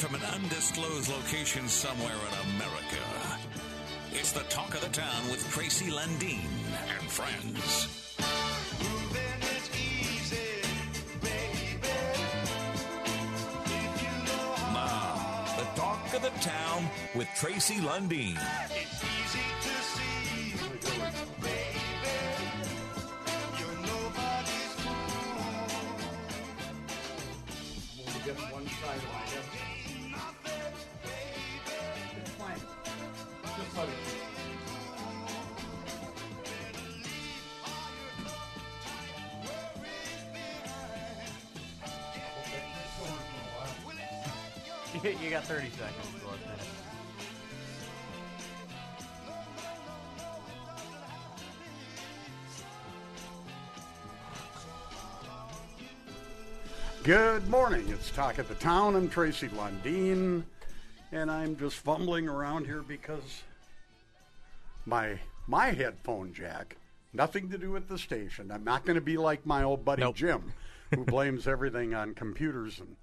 from an undisclosed location somewhere in America. It's the talk of the town with Tracy Lundeen and friends. Now, the talk of the town with Tracy Lundeen. you got 30 seconds. to look it. Good morning. It's Talk at the Town. I'm Tracy Lundeen, and I'm just fumbling around here because my my headphone jack, nothing to do with the station. I'm not going to be like my old buddy Nope. Jim, who blames everything on computers and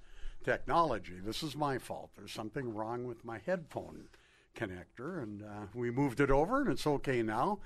technology. This is my fault. There's something wrong with my headphone connector, and uh, we moved it over, and it's okay now.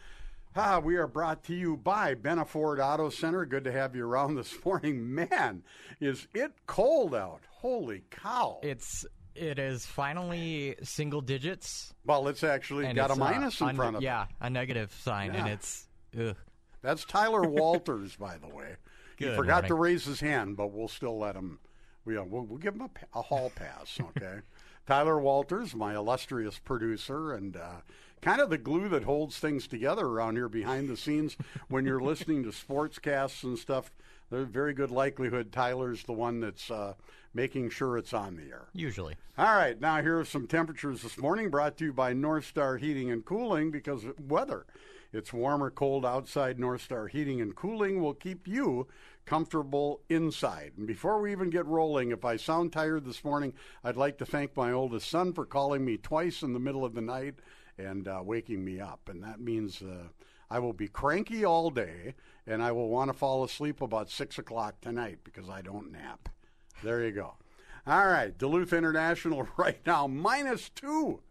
Ah, we are brought to you by Benna Ford Auto Center. Good to have you around this morning. Man, is it cold out? Holy cow. It's it is finally single digits. well, it's actually And got a it's, uh, minus in un- front of it. Yeah, a negative sign, and it's ugh. That's Tyler Walters, by the way. he Good forgot to raise his hand, but we'll still let him. We, uh, we'll, we'll give him a, a hall pass, okay? Tyler Walters, my illustrious producer, and uh, kind of the glue that holds things together around here behind the scenes when you're listening to sportscasts and stuff. There's very good likelihood Tyler's the one that's uh, making sure it's on the air. usually. All right, now here are some temperatures this morning brought to you by North Star Heating and Cooling because of weather. It's warm or cold outside. North Star Heating and Cooling will keep you comfortable inside. And before we even get rolling, if I sound tired this morning, I'd like to thank my oldest son for calling me twice in the middle of the night and uh, waking me up. And that means uh, I will be cranky all day and I will want to fall asleep about 6 o'clock tonight because I don't nap. There you go. All right, Duluth International right now minus two,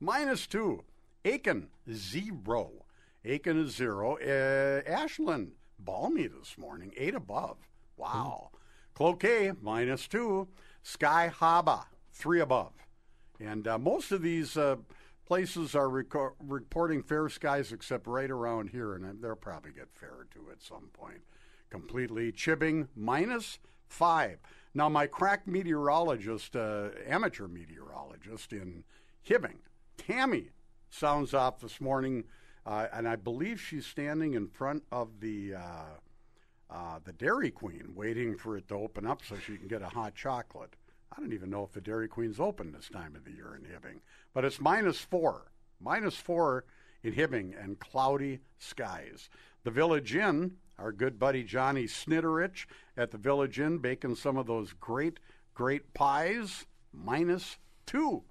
minus two. Aitkin zero. Aitkin is zero. Uh, Ashland balmy this morning, eight above. Wow. Cloquet minus two. Sky Harbor three above. And uh, most of these uh, places are reco- reporting fair skies except right around here, and they'll probably get fair too at some point. Completely chibbing minus five. Now, my crack meteorologist, uh, amateur meteorologist in Hibbing, Tammy, sounds off this morning, uh, and I believe she's standing in front of the. Uh, uh, the Dairy Queen, waiting for it to open up so she can get a hot chocolate. I don't even know if the Dairy Queen's open this time of the year in Hibbing, but it's minus four, minus four in Hibbing and cloudy skies. The Village Inn, our good buddy Johnny Snitterich at the Village Inn, baking some of those great, great pies, minus two.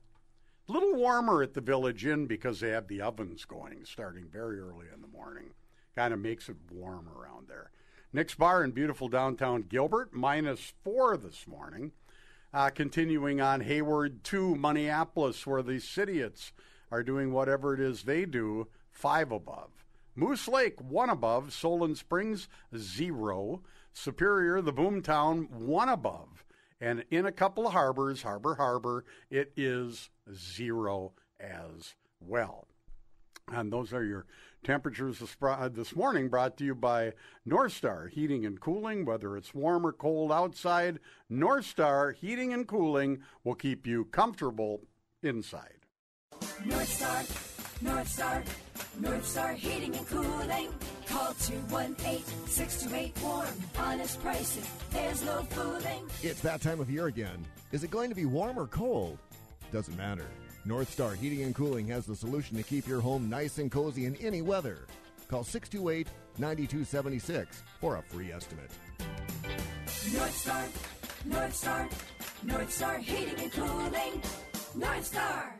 A little warmer at the Village Inn because they have the ovens going starting very early in the morning. Kind of makes it warm around there. Nick's Bar in beautiful downtown Gilbert, minus four this morning. Uh, continuing on Hayward to Minneapolis, where the Cityots are doing whatever it is they do, five above. Moose Lake, one above. Solon Springs, zero. Superior, the boomtown, one above. And in a couple of harbors, Harbor Harbor, it is zero as well. And those are your temperatures uh, this morning brought to you by North Star Heating and Cooling. Whether it's warm or cold outside, North Star Heating and Cooling will keep you comfortable inside. North Star, North Star, North Star Heating and Cooling. Call 218-628-WARM. Honest prices, there's no fooling. It's that time of year again. Is it going to be warm or cold? Doesn't matter. North Star Heating and Cooling has the solution to keep your home nice and cozy in any weather. Call 628 9276 for a free estimate. North Star, North Star, North Star Heating and Cooling. North Star.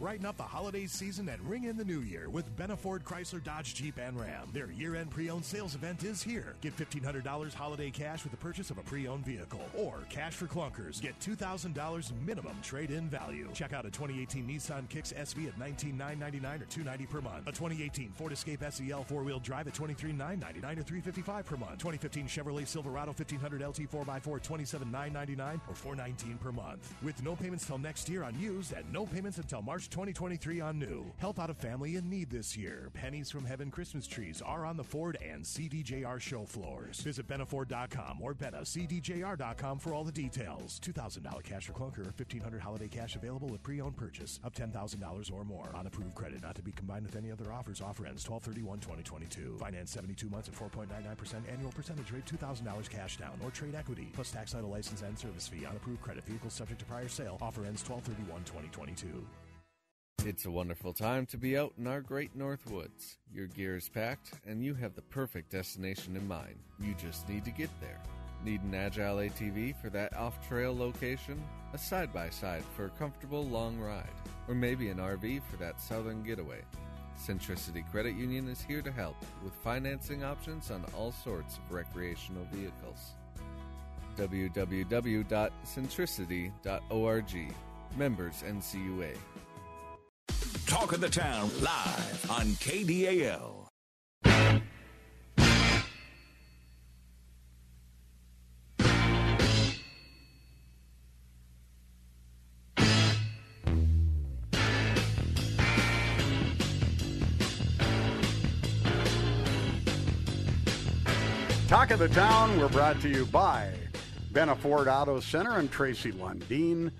Brighten up the holiday season and ring in the new year with Benaford Chrysler Dodge Jeep and Ram. Their year-end pre-owned sales event is here. Get $1,500 holiday cash with the purchase of a pre-owned vehicle. Or cash for clunkers. Get $2,000 minimum trade-in value. Check out a 2018 Nissan Kicks SV at 19,999 or 290 per month. A 2018 Ford Escape SEL four-wheel drive at $23,999 or 355 per month. 2015 Chevrolet Silverado 1500 LT 4x4 $27,999 or 419 per month. With no payments till next year on used and no payments until March 2023 on new. Help out a family in need this year. Pennies from Heaven Christmas trees are on the Ford and CDJR show floors. Visit Benaford.com or BenaCDJR.com for all the details. $2,000 cash for clunker, $1,500 holiday cash available with pre-owned purchase of $10,000 or more on approved credit, not to be combined with any other offers. Offer ends 12/31/2022. Finance 72 months at 4.99% annual percentage rate, $2,000 cash down or trade equity plus tax title license and service fee on approved credit. Vehicle subject to prior sale. Offer ends 12/31/2022. It's a wonderful time to be out in our great North Woods. Your gear is packed, and you have the perfect destination in mind. You just need to get there. Need an agile ATV for that off trail location? A side by side for a comfortable long ride? Or maybe an RV for that southern getaway? Centricity Credit Union is here to help with financing options on all sorts of recreational vehicles. www.centricity.org. Members NCUA. Talk of the Town live on KDAL. Talk of the Town, we're brought to you by Benna Ford Auto Center and Tracy Lundeen.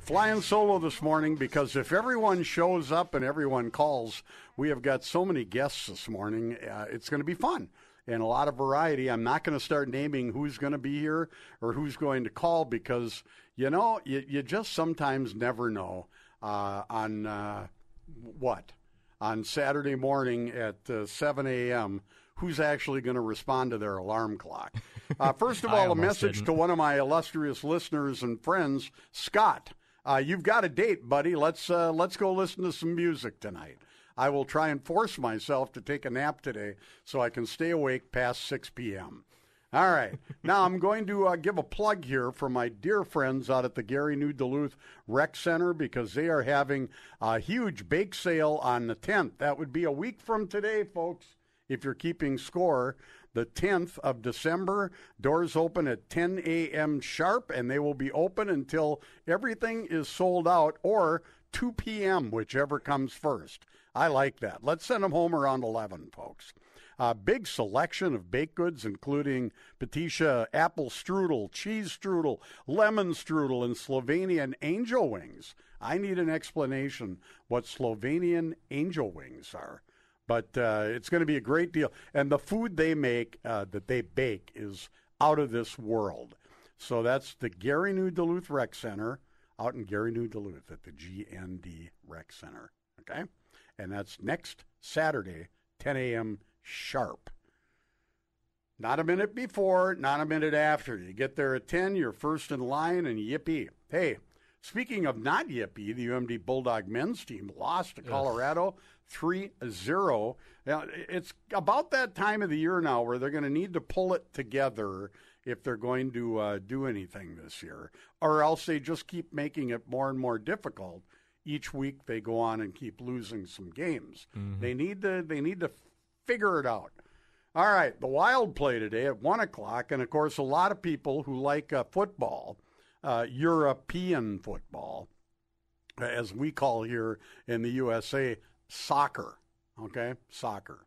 Flying solo this morning because if everyone shows up and everyone calls, we have got so many guests this morning. Uh, it's going to be fun and a lot of variety. I'm not going to start naming who's going to be here or who's going to call because, you know, you, you just sometimes never know uh, on uh, what? On Saturday morning at uh, 7 a.m who's actually going to respond to their alarm clock. Uh, first of all, a message didn't. to one of my illustrious listeners and friends, Scott. Uh, you've got a date, buddy. Let's uh, let's go listen to some music tonight. I will try and force myself to take a nap today so I can stay awake past 6 p.m. All right. now I'm going to uh, give a plug here for my dear friends out at the Gary New Duluth Rec Center because they are having a huge bake sale on the 10th. That would be a week from today, folks if you're keeping score, the 10th of December. Doors open at 10 a.m. sharp, and they will be open until everything is sold out or 2 p.m., whichever comes first. I like that. Let's send them home around 11, folks. A big selection of baked goods, including potica apple strudel, cheese strudel, lemon strudel, and Slovenian angel wings. I need an explanation what Slovenian angel wings are but uh, it's going to be a great deal. And the food they make, uh, that they bake, is out of this world. So that's the Gary New Duluth Rec Center out in Gary New Duluth at the GND Rec Center. Okay? And that's next Saturday, 10 a.m. sharp. Not a minute before, not a minute after. You get there at 10, you're first in line, and yippee. Hey, speaking of not yippee, the UMD Bulldog men's team lost to Colorado 3 0. Now, it's about that time of the year now where they're going to need to pull it together if they're going to uh, do anything this year, or else they just keep making it more and more difficult. Each week they go on and keep losing some games. They need to they need to figure it out. All right, the Wild play today at one o'clock, and of course, a lot of people who like uh, football, uh, European football, as we call here in the USA, soccer. Okay, soccer.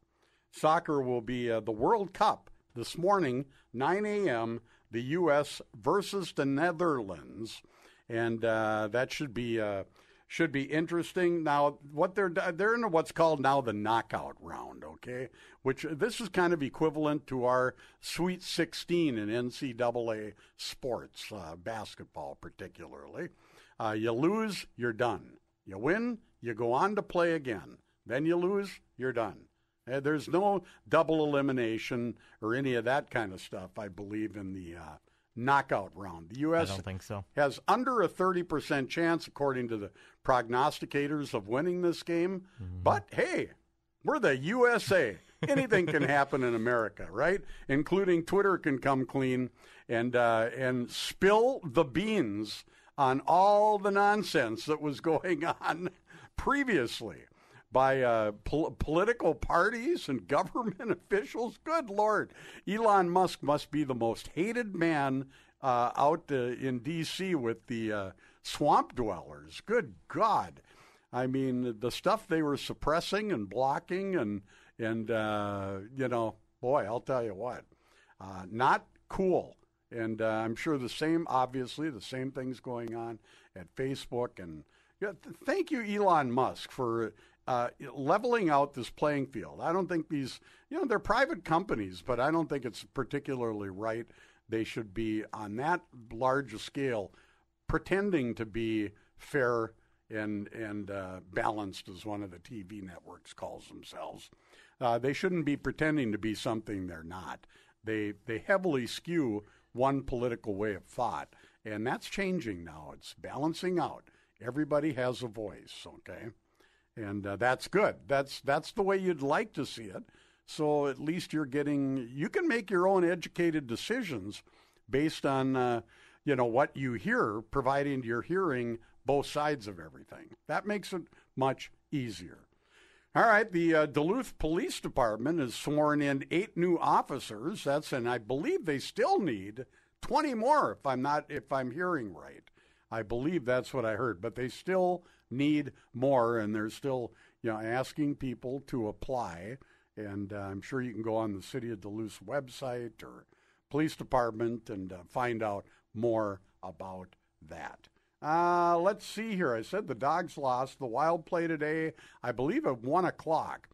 Soccer will be uh, the World Cup this morning, 9 a.m. The U.S. versus the Netherlands, and uh, that should be uh, should be interesting. Now, what they're they're in what's called now the knockout round. Okay, which this is kind of equivalent to our Sweet 16 in NCAA sports, uh, basketball particularly. Uh, you lose, you're done. You win, you go on to play again. Then you lose, you're done. Uh, there's no double elimination or any of that kind of stuff. I believe in the uh, knockout round. The I U.S. don't think so. has under a 30% chance, according to the prognosticators, of winning this game. But hey, we're the USA. Anything can happen in America, right? Including Twitter can come clean and uh, and spill the beans on all the nonsense that was going on previously by uh, pol- political parties and government officials. Good Lord, Elon Musk must be the most hated man uh, out uh, in D.C. with the uh, swamp dwellers. Good God. I mean, the stuff they were suppressing and blocking, and and uh, you know, boy, I'll tell you what, uh, not cool. And uh, I'm sure the same, obviously, the same things going on at Facebook. And yeah, th- thank you, Elon Musk, for uh, leveling out this playing field. I don't think these, you know, they're private companies, but I don't think it's particularly right. They should be on that large a scale, pretending to be fair and and uh, balanced, as one of the TV networks calls themselves. Uh, they shouldn't be pretending to be something they're not. They they heavily skew one political way of thought, and that's changing now. It's balancing out. Everybody has a voice, okay, and uh, that's good. That's that's the way you'd like to see it. So at least you're getting you can make your own educated decisions based on uh, you know what you hear, providing you're hearing both sides of everything. That makes it much easier. All right, the uh, Duluth Police Department has sworn in eight new officers. That's and I believe they still need 20 more if I'm not if I'm hearing right. I believe that's what I heard, but they still need more and they're still, you know, asking people to apply and uh, I'm sure you can go on the City of Duluth website or police department and uh, find out more about that. Uh, let's see here. I said the dogs lost. The Wild play today, I believe, at 1 o'clock.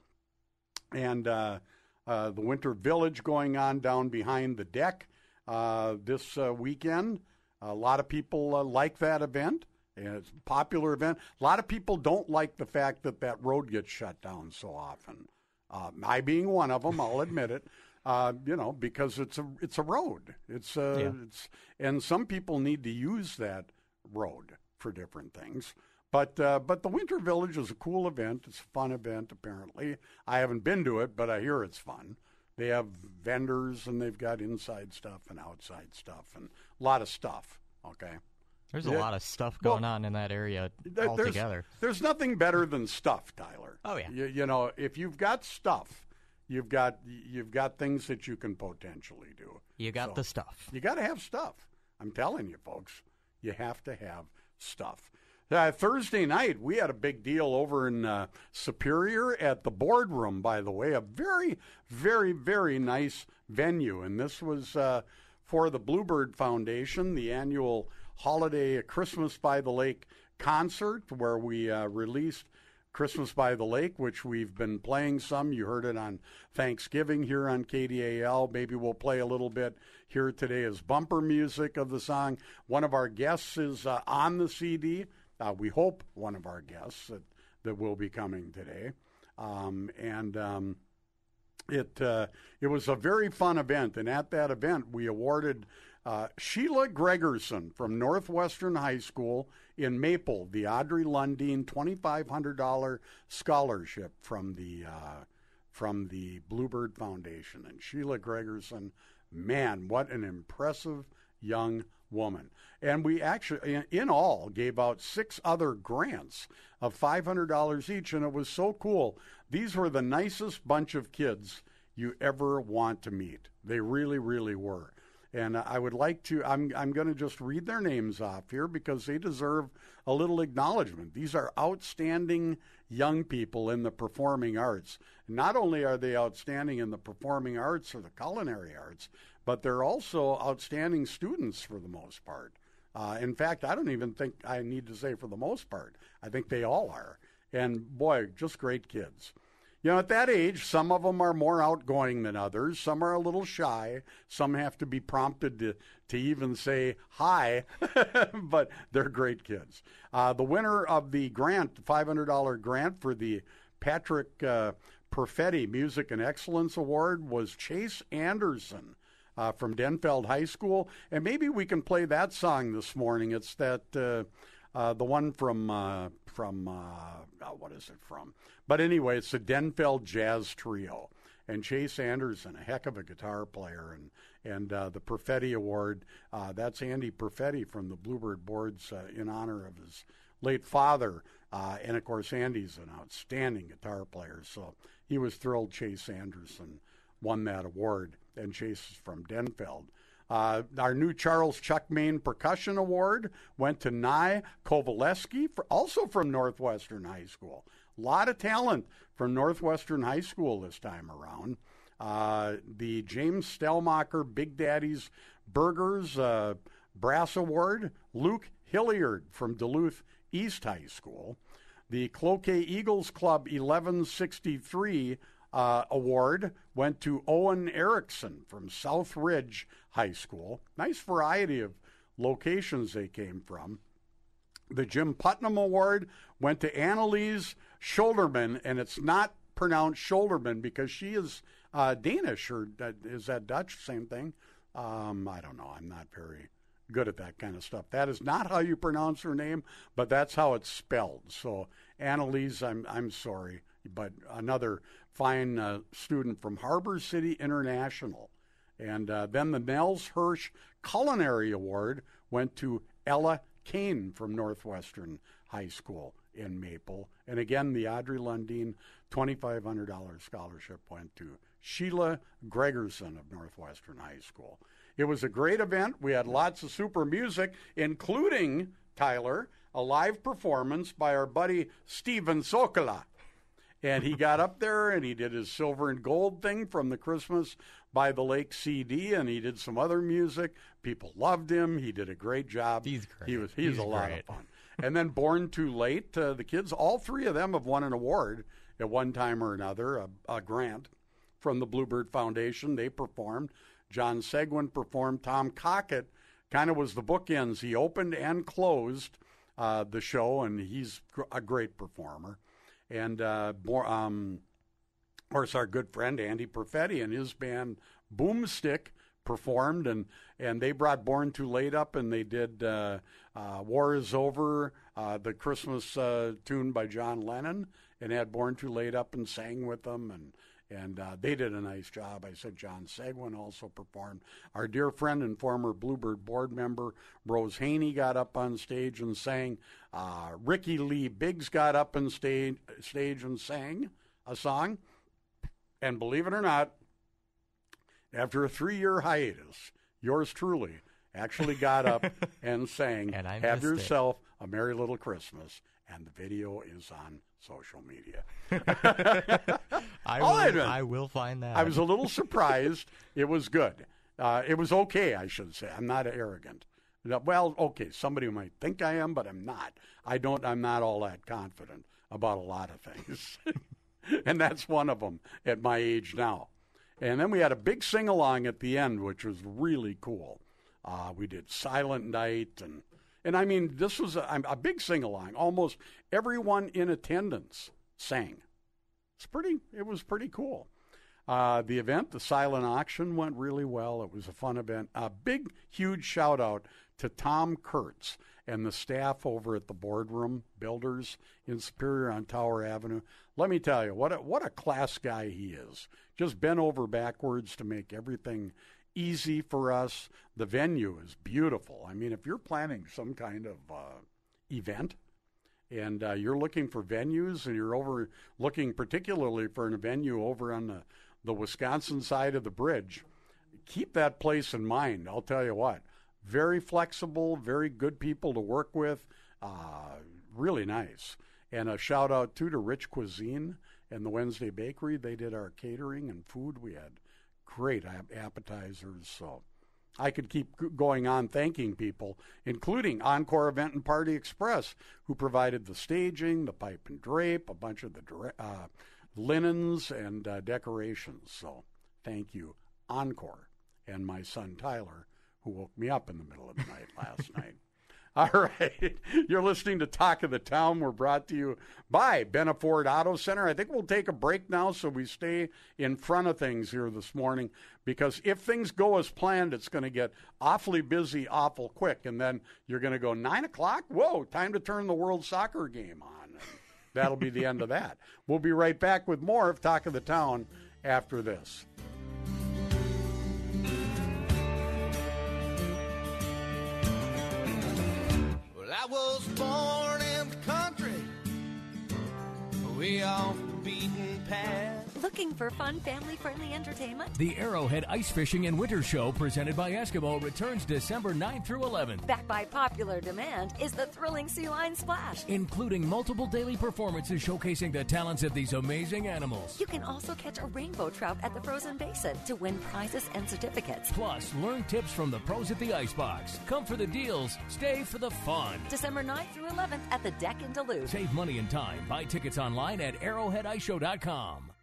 And uh, uh, the Winter Village going on down behind the deck uh, this uh, weekend. A lot of people uh, like that event. And it's a popular event. A lot of people don't like the fact that that road gets shut down so often. Uh, I being one of them, I'll admit it. Uh, you know, because it's a it's a road. It's uh, Yeah. it's and some people need to use that road for different things. But uh, but the Winter Village is a cool event. It's a fun event. Apparently, I haven't been to it, but I hear it's fun. They have vendors and they've got inside stuff and outside stuff and a lot of stuff. Okay. There's Yeah. a lot of stuff Well, going on in that area altogether. There's, there's nothing better than stuff, Tyler. Oh, yeah. You, you know, if you've got stuff, you've got you've got things that you can potentially do. You got So, the stuff. You got to have stuff. I'm telling you, folks, you have to have stuff. Uh, Thursday night, we had a big deal over in uh, Superior at the boardroom, by the way, a very, very, very nice venue. And this was uh, for the Bluebird Foundation, the annual holiday Christmas by the Lake concert, where we uh, released Christmas by the Lake, which we've been playing some. You heard it on Thanksgiving here on KDAL. Maybe we'll play a little bit here today as bumper music of the song. One of our guests is uh, on the CD. Uh, we hope one of our guests that, that will be coming today. Um, and um, it uh, it was a very fun event, and at that event we awarded uh, Sheila Gregerson from Northwestern High School in Maple the Audrey Lundeen twenty five hundred dollar scholarship from the uh, from the Bluebird Foundation, and Sheila Gregerson, man, what an impressive young woman. And we actually, in, all, gave out six other grants of $500 each, and it was so cool. These were the nicest bunch of kids you ever want to meet. They really, really were. And I would like to, I'm, I'm going to just read their names off here because they deserve a little acknowledgement. These are outstanding young people in the performing arts. Not only are they outstanding in the performing arts or the culinary arts, but they're also outstanding students for the most part. Uh, in fact, I don't even think I need to say for the most part. I think they all are. And boy, just great kids. You know, at that age, some of them are more outgoing than others. Some are a little shy. Some have to be prompted to, to even say hi, but they're great kids. Uh, the winner of the grant, the $500 grant for the Patrick uh, Perfetti Music and Excellence Award, was Chase Anderson. Uh, from Denfeld High School, and maybe we can play that song this morning. It's that uh, uh, the one from uh, from uh, oh, what is it from? But anyway, it's the Denfeld Jazz Trio, and Chase Anderson, a heck of a guitar player, and and uh, the Perfetti Award. Uh, that's Andy Perfetti from the Bluebird Boards uh, in honor of his late father. And of course, Andy's an outstanding guitar player, so he was thrilled Chase Anderson won that award. And Chase from Denfeld. Uh, our new Charles Chuck Chuckmain Percussion Award went to Nye Kovaleski, for, also from Northwestern High School. A lot of talent from Northwestern High School this time around. Uh, the James Stellmacher Big Daddy's Burgers uh, Brass Award, Luke Hilliard from Duluth East High School. The Cloquet Eagles Club 1163 uh, award went to Owen Erickson from South Ridge High School. Nice variety of locations they came from. The Jim Putnam Award went to Annalise Shoulderman, and it's not pronounced Shoulderman because she is uh, Danish, or uh, is that Dutch? Same thing. Um, I don't know. I'm not very good at that kind of stuff. That is not how you pronounce her name, but that's how it's spelled. So, Annalise, I'm I'm sorry, but another fine uh, student from Harbor City International. And uh, then the Nels Hirsch Culinary Award went to Ella Kane from Northwestern High School in Maple. And again, the Audrey Lundeen $2,500 scholarship went to Sheila Gregerson of Northwestern High School. It was a great event. We had lots of super music, including, Tyler, a live performance by our buddy Steven Sokola. And he got up there and he did his silver and gold thing from the Christmas by the Lake CD, and he did some other music. People loved him. He did a great job. He's great. He was he's, He's a lot great. of fun. and then Born Too Late, uh, the kids, all three of them have won an award at one time or another, a, a grant from the Bluebird Foundation. They performed. John Seguin performed. Tom Cockett kind of was the bookends. He opened and closed uh, the show, and he's gr- a great performer. And uh, um, of course, our good friend Andy Perfetti and his band Boomstick performed, and and they brought Born Too Late up, and they did uh, uh, War Is Over, uh, the Christmas uh, tune by John Lennon, and had Born Too Late up and sang with them, and and uh, they did a nice job. I said John Seguin also performed. Our dear friend and former Bluebird board member Rose Haney got up on stage and sang. Uh, Ricky Lee Biggs got up on stage, stage and sang a song. And believe it or not, after a three year hiatus, yours truly actually got up and sang And Have missed it. Yourself a Merry Little Christmas. And the video is on social media. I will. I will find that. I was a little surprised. It was good. Uh, it was okay, I should say. I'm not arrogant. Well, okay, somebody might think I am, but I'm not. I don't. I'm not all that confident about a lot of things, and that's one of them at my age now. And then we had a big sing along at the end, which was really cool. Uh, we did Silent Night, and and I mean this was a, a big sing along. Almost everyone in attendance sang. It's pretty. It was pretty cool. Uh, the event, the silent auction, went really well. It was a fun event. A big, huge shout out to Tom Kurtz and the staff over at the Boardroom Builders in Superior on Tower Avenue. Let me tell you, what a, what a class guy he is. Just bent over backwards to make everything easy for us. The venue is beautiful. I mean, if you're planning some kind of uh, event, and uh, you're looking for venues and you're over looking particularly for a venue over on the, the Wisconsin side of the bridge, keep that place in mind. I'll tell you what, very flexible, very good people to work with, uh, really nice. And a shout out too to Rich Cuisine and the Wednesday Bakery. They did our catering and food. We had great appetizers. So I could keep going on thanking people, including Encore Event and Party Express, who provided the staging, the pipe and drape, a bunch of the uh, linens and uh, decorations. So thank you, Encore, and my son Tyler, who woke me up in the middle of the night last night. All right. You're listening to Talk of the Town. We're brought to you by Benna Ford Auto Center. I think we'll take a break now so we stay in front of things here this morning because if things go as planned, it's going to get awfully busy awful quick. And then you're going to go, nine o'clock? Whoa, time to turn the World Soccer game on. That'll be the end of that. We'll be right back with more of Talk of the Town after this. I was born in the country, way off the beaten path. Looking for fun, family friendly entertainment? The Arrowhead Ice Fishing and Winter Show, presented by Eskimo, returns December 9th through 11th. Backed by popular demand is the thrilling Sea Lion Splash. Including multiple daily performances showcasing the talents of these amazing animals. You can also catch a rainbow trout at the frozen basin to win prizes and certificates. Plus, learn tips from the pros at the Icebox. Come for the deals, stay for the fun. December 9th through 11th at the deck in Duluth. Save money and time. Buy tickets online at arrowheadiceshow.com.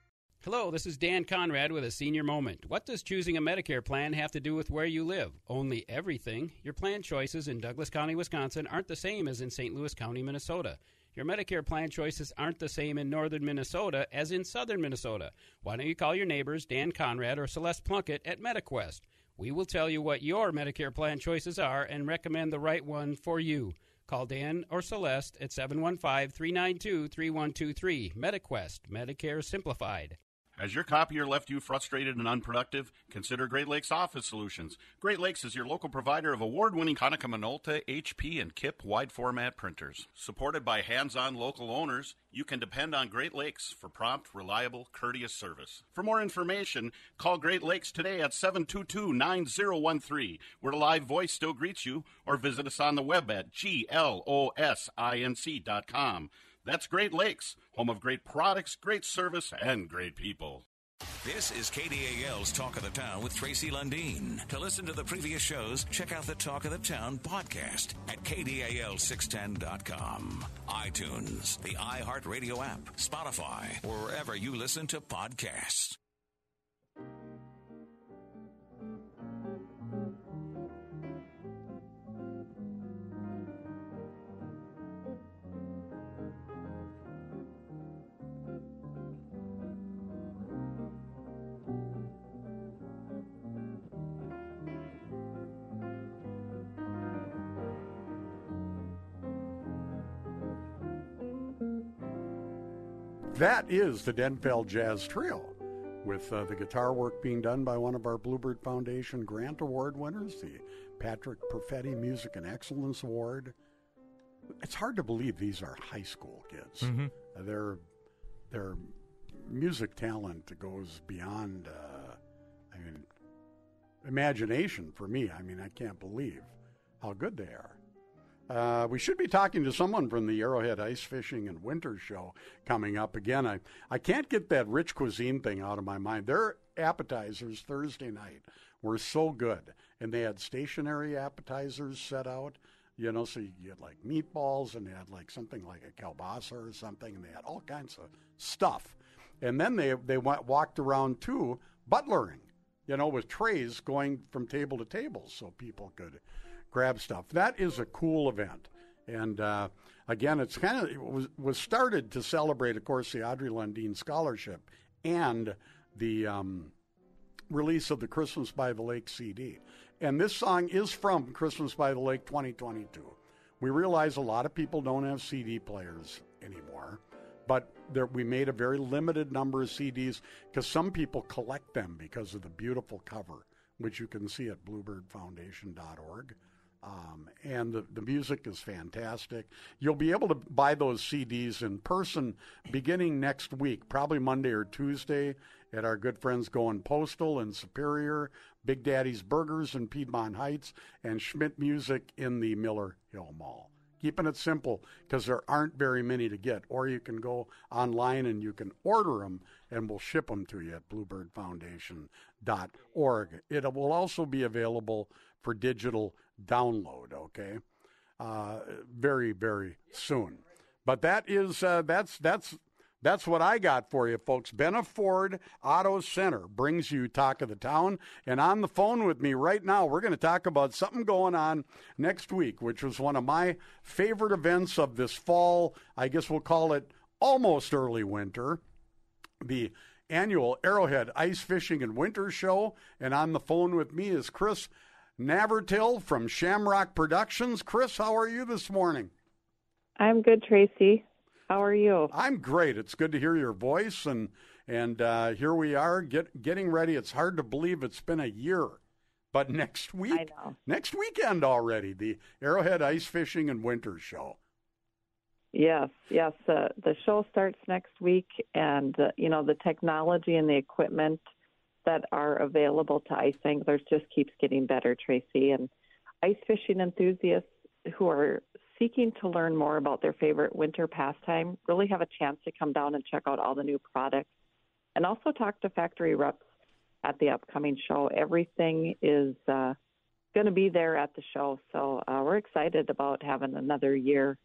Hello, this is Dan Conrad with a senior moment. What does choosing a Medicare plan have to do with where you live? Only everything. Your plan choices in Douglas County, Wisconsin aren't the same as in St. Louis County, Minnesota. Your Medicare plan choices aren't the same in northern Minnesota as in southern Minnesota. Why don't you call your neighbors, Dan Conrad or Celeste Plunkett at MetaQuest? We will tell you what your Medicare plan choices are and recommend the right one for you. Call Dan or Celeste at 715 392 3123. MetaQuest, Medicare Simplified. Has your copier left you frustrated and unproductive? Consider Great Lakes Office Solutions. Great Lakes is your local provider of award-winning Konica Minolta, HP, and KIP wide format printers. Supported by hands-on local owners, you can depend on Great Lakes for prompt, reliable, courteous service. For more information, call Great Lakes today at 722-9013, where the live voice still greets you, or visit us on the web at glosinc.com. That's Great Lakes, home of great products, great service, and great people. This is KDAL's Talk of the Town with Tracy Lundeen. To listen to the previous shows, check out the Talk of the Town podcast at KDAL610.com, iTunes, the iHeartRadio app, Spotify, or wherever you listen to podcasts. That is the Denfeld Jazz Trio, with uh, the guitar work being done by one of our Bluebird Foundation Grant Award winners, the Patrick Perfetti Music and Excellence Award. It's hard to believe these are high school kids. Mhm. Uh, their their music talent goes beyond. Uh, I mean, imagination for me. I mean, I can't believe how good they are. Uh, we should be talking to someone from the Arrowhead Ice Fishing and Winter Show coming up again. I, I can't get that rich cuisine thing out of my mind. Their appetizers Thursday night were so good, and they had stationary appetizers set out. You know, so you get like meatballs, and they had like something like a kielbasa or something, and they had all kinds of stuff. And then they they went, walked around too, butlering, you know, with trays going from table to table, so people could grab stuff. That is a cool event. And uh, again, it's kind of it was was started to celebrate, of course, the Audrey Lundeen Scholarship and the um, release of the Christmas by the Lake CD. And this song is from Christmas by the Lake 2022. We realize a lot of people don't have CD players anymore, but there, we made a very limited number of CDs because some people collect them because of the beautiful cover, which you can see at bluebirdfoundation.org. Um, and the, the music is fantastic. You'll be able to buy those CDs in person beginning next week, probably Monday or Tuesday, at our good friends Going Postal in Superior, Big Daddy's Burgers in Piedmont Heights, and Schmidt Music in the Miller Hill Mall. Keeping it simple because there aren't very many to get, or you can go online and you can order them and we'll ship them to you at bluebirdfoundation.org. It will also be available for digital download, okay? Uh, very, very soon. But that is uh, that's that's That's what I got for you, folks. Benna Ford Auto Center brings you Talk of the Town. And on the phone with me right now, we're going to talk about something going on next week, which was one of my favorite events of this fall. I guess we'll call it almost early winter. The annual Arrowhead Ice Fishing and Winter Show. And on the phone with me is Chris Navertil from Shamrock Productions. Chris, how are you this morning? I'm good, Tracy. How are you? I'm great. It's good to hear your voice, and and uh, here we are, get getting ready. It's hard to believe it's been a year, but next week, next weekend already, the Arrowhead Ice Fishing and Winter Show. Yes, yes. Uh, the show starts next week, and uh, you know the technology and the equipment that are available to ice anglers just keeps getting better, Tracy. And ice fishing enthusiasts who are seeking to learn more about their favorite winter pastime really have a chance to come down and check out all the new products and also talk to factory reps at the upcoming show. Everything is uh, going to be there at the show, so uh, we're excited about having another year.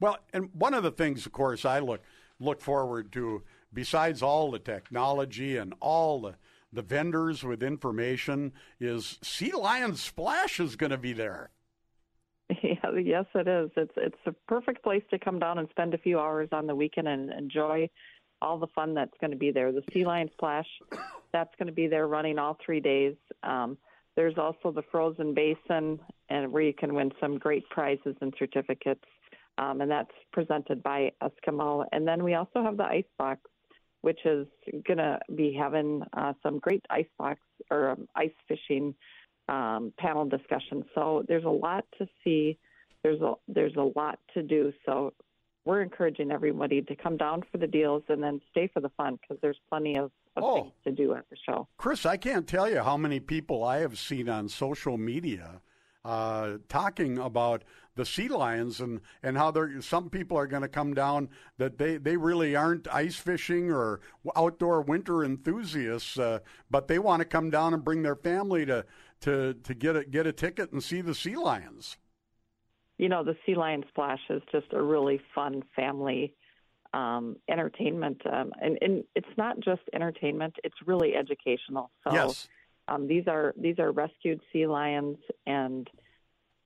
Well, and one of the things, of course, I look look forward to, besides all the technology and all the the vendors with information, is Sea Lion Splash is going to be there. Yeah, yes, it is. It's it's a perfect place to come down and spend a few hours on the weekend and enjoy all the fun that's going to be there. The Sea Lion Splash, that's going to be there running all three days. Um, there's also the Frozen Basin, and where you can win some great prizes and certificates, um, and that's presented by Eskimo. And then we also have the Ice Box, which is going to be having uh, some great ice box or um, ice fishing um, panel discussion. So there's a lot to see. There's a there's a lot to do. So we're encouraging everybody to come down for the deals and then stay for the fun because there's plenty of, of Oh. things to do at the show. Chris, I can't tell you how many people I have seen on social media uh, talking about the sea lions and, and how there some people are going to come down that they, they really aren't ice fishing or outdoor winter enthusiasts, uh, but they want to come down and bring their family to to, to get a get a ticket and see the sea lions. You know, the Sea Lion Splash is just a really fun family um, entertainment, um, and, and it's not just entertainment; it's really educational. So Yes. um, these are these are rescued sea lions, and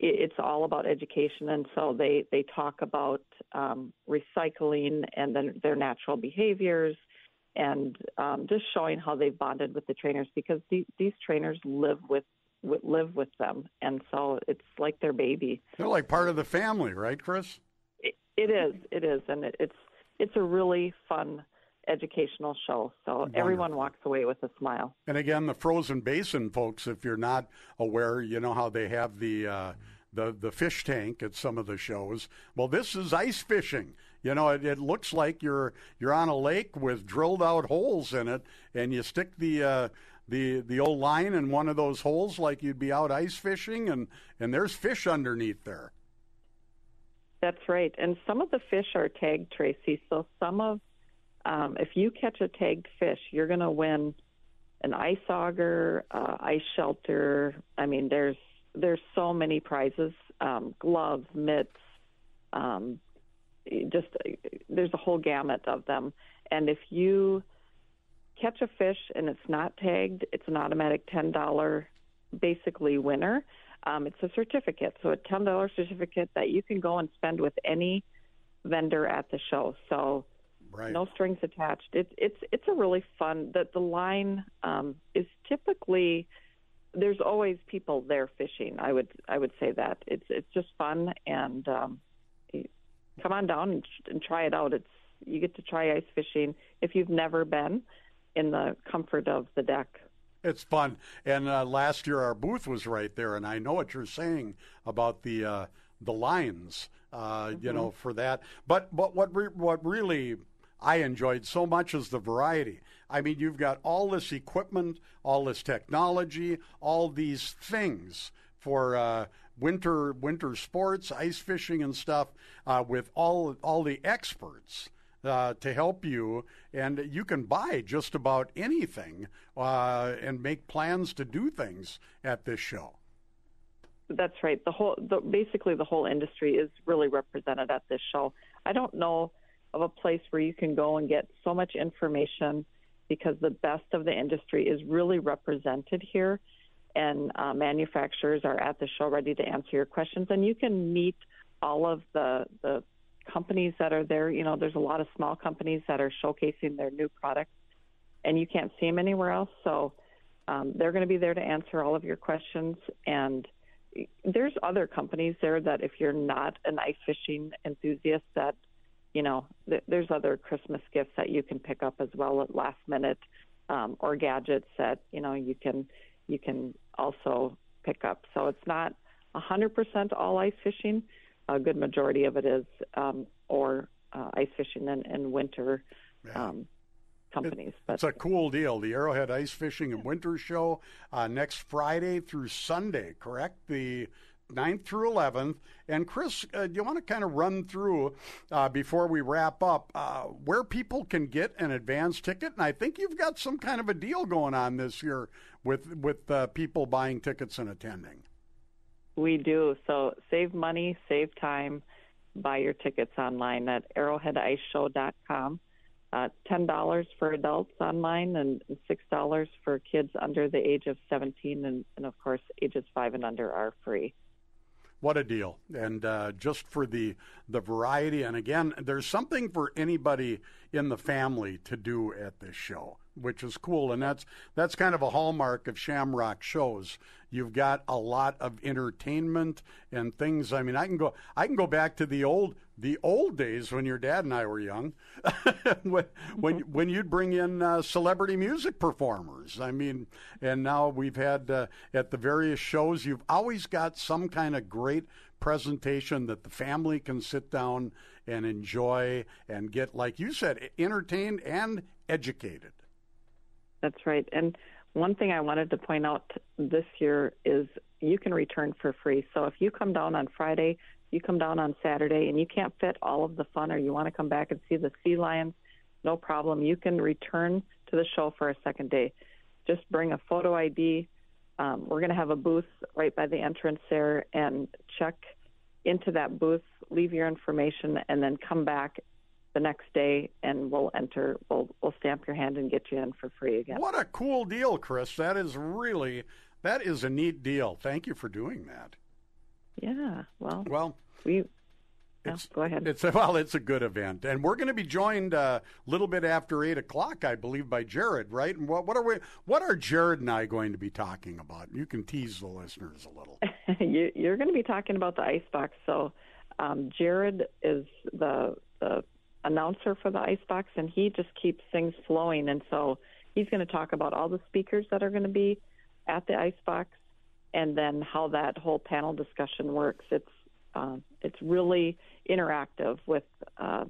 it's all about education. And so they they talk about um, recycling and then their natural behaviors, and um, just showing how they've bonded with the trainers because the, these trainers live with, with live with them, and so it's like their baby. They're like part of the family, right, Chris? It, it is, it is, and it, it's it's a really fun educational show. So everyone walks away with a smile. And again, the frozen basin, folks. If you're not aware, you know how they have the uh, the the fish tank at some of the shows. Well, this is ice fishing. You know, it, it looks like you're you're on a lake with drilled out holes in it, and you stick the uh, the the old line in one of those holes like you'd be out ice fishing, and and there's fish underneath there. That's right. And some of the fish are tagged, Tracy. So some of, um, if you catch a tagged fish, you're going to win an ice auger, uh, ice shelter. I mean, there's there's so many prizes, um, gloves, mitts, um, just there's a whole gamut of them. And if you catch a fish and it's not tagged, it's an automatic ten dollar basically winner. Um, it's a certificate, so a ten dollar certificate that you can go and spend with any vendor at the show. So Right. no strings attached. It's it's it's a really fun. That the line um, is typically there's always people there fishing. I would I would say that it's it's just fun and um, come on down and, and try it out. It's you get to try ice fishing if you've never been in the comfort of the deck. It's fun. And uh, last year our booth was right there, and I know what you're saying about the uh, the lines. Uh, You know, for that. But but what re- what really I enjoyed so much is the variety. I mean, you've got all this equipment, all this technology, all these things for uh, winter winter sports, ice fishing, and stuff uh, with all all the experts uh, to help you, and you can buy just about anything uh, and make plans to do things at this show. That's right. The whole, the, basically, the whole industry is really represented at this show. I don't know of a place where you can go and get so much information because the best of the industry is really represented here. And uh, manufacturers are at the show ready to answer your questions. And you can meet all of the, the companies that are there. You know, there's a lot of small companies that are showcasing their new products, and you can't see them anywhere else. So um, they're going to be there to answer all of your questions. And there's other companies there that if you're not an ice fishing enthusiast, that you know, th- there's other Christmas gifts that you can pick up as well at last minute, um, or gadgets that you know you can you can also pick up. So it's not 100% all ice fishing. A good majority of it is, um, or uh, ice fishing in, in winter um, companies. But It's a cool deal. The Arrowhead Ice Fishing and Winter Show uh, next Friday through Sunday, correct? The 9th through 11th. And Chris, uh, do you want to kind of run through uh, before we wrap up uh, where people can get an advance ticket? And I think you've got some kind of a deal going on this year with with uh, people buying tickets and attending. We do. So save money, save time, buy your tickets online at arrowheadiceshow.com. Uh, $10 for adults online and $6 for kids under the age of 17. And, and of course, ages 5 and under are free. What a deal! And uh, just for the the variety, and again, there's something for anybody in the family to do at this show, which is cool. And that's that's kind of a hallmark of Shamrock shows. You've got a lot of entertainment and things. I mean, I can go I can go back to the old the old days when your dad and I were young, when when when you'd bring in uh, celebrity music performers. I mean, and now we've had uh, at the various shows, you've always got some kind of great presentation that the family can sit down and enjoy and get, like you said, entertained and educated. That's right. And one thing I wanted to point out this year is you can return for free. So if you come down on Friday, you come down on Saturday and you can't fit all of the fun or you want to come back and see the sea lions, no problem. You can return to the show for a second day. Just bring a photo ID. Um, we're going to have a booth right by the entrance there and check into that booth, leave your information, and then come back the next day and we'll enter, we'll, we'll stamp your hand and get you in for free again. What a cool deal, Chris. That is really, that is a neat deal. Thank you for doing that. Yeah, well, well, we. It's, go ahead. It's well, it's a good event, and we're going to be joined a uh, little bit after eight o'clock, I believe, by Jared. Right? And what, what are we? What are Jared and I going to be talking about? You can tease the listeners a little. you, you're going to be talking about the icebox. So, um, Jared is the the announcer for the icebox, and he just keeps things flowing. And so, he's going to talk about all the speakers that are going to be at the icebox, and then how that whole panel discussion works. It's uh, it's really interactive with uh,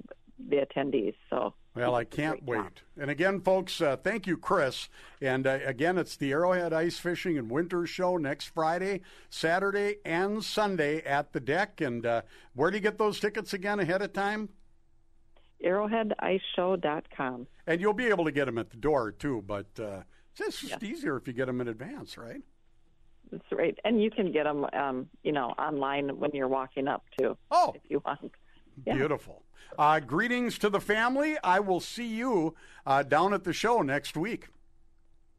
the attendees. So. Well, I can't wait. And again, folks, uh, thank you, Chris. And uh, again, it's the Arrowhead Ice Fishing and Winter Show next Friday, Saturday, and Sunday at the deck. And uh, where do you get those tickets again ahead of time? ArrowheadIceShow.com. And you'll be able to get them at the door, too, but uh, it's just yes. easier if you get them in advance, right? That's right, and you can get them, um, you know, online when you're walking up too. Oh, if you want. Yeah. Beautiful. Uh, greetings to the family. I will see you uh, down at the show next week.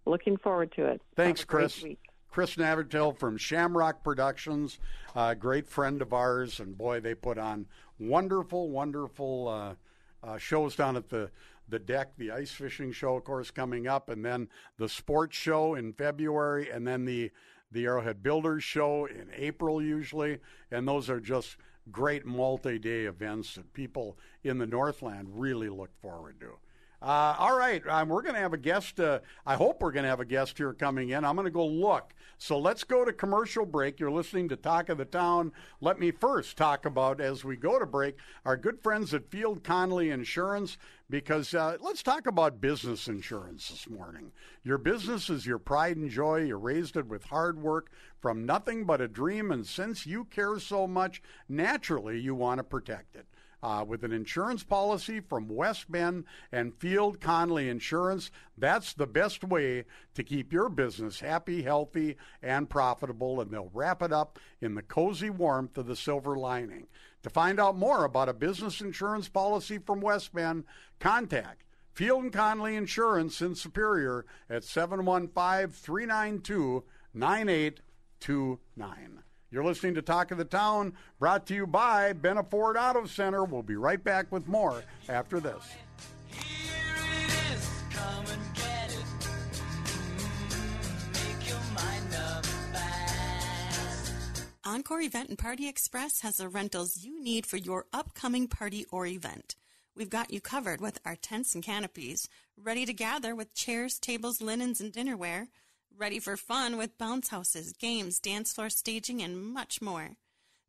Looking forward to it. Thanks, Chris. Chris Navratil from Shamrock Productions, a uh, great friend of ours, and boy, they put on wonderful, wonderful uh, shows down at the the deck, the ice fishing show, of course, coming up, and then the sports show in February, and then the the Arrowhead Builders Show in April, usually, and those are just great multi day events that people in the Northland really look forward to. Uh, all right, um, we're going to have a guest. Uh, I hope we're going to have a guest here coming in. I'm going to go look. So let's go to commercial break. You're listening to Talk of the Town. Let me first talk about, as we go to break, our good friends at Field Conley Insurance, because uh, let's talk about business insurance this morning. Your business is your pride and joy. You raised it with hard work from nothing but a dream, and since you care so much, naturally you want to protect it uh, with an insurance policy from West Bend and Field Conley Insurance. That's the best way to keep your business happy, healthy, and profitable, and they'll wrap it up in the cozy warmth of the silver lining. To find out more about a business insurance policy from West Bend, contact Field and Conley Insurance in Superior at 715 392 9829. You're listening to Talk of the Town, brought to you by Benna Ford Auto Center. We'll be right back with more after this. Encore Event and Party Express has the rentals you need for your upcoming party or event. We've got you covered with our tents and canopies, ready to gather with chairs, tables, linens, and dinnerware, ready for fun with bounce houses, games, dance floor staging, and much more.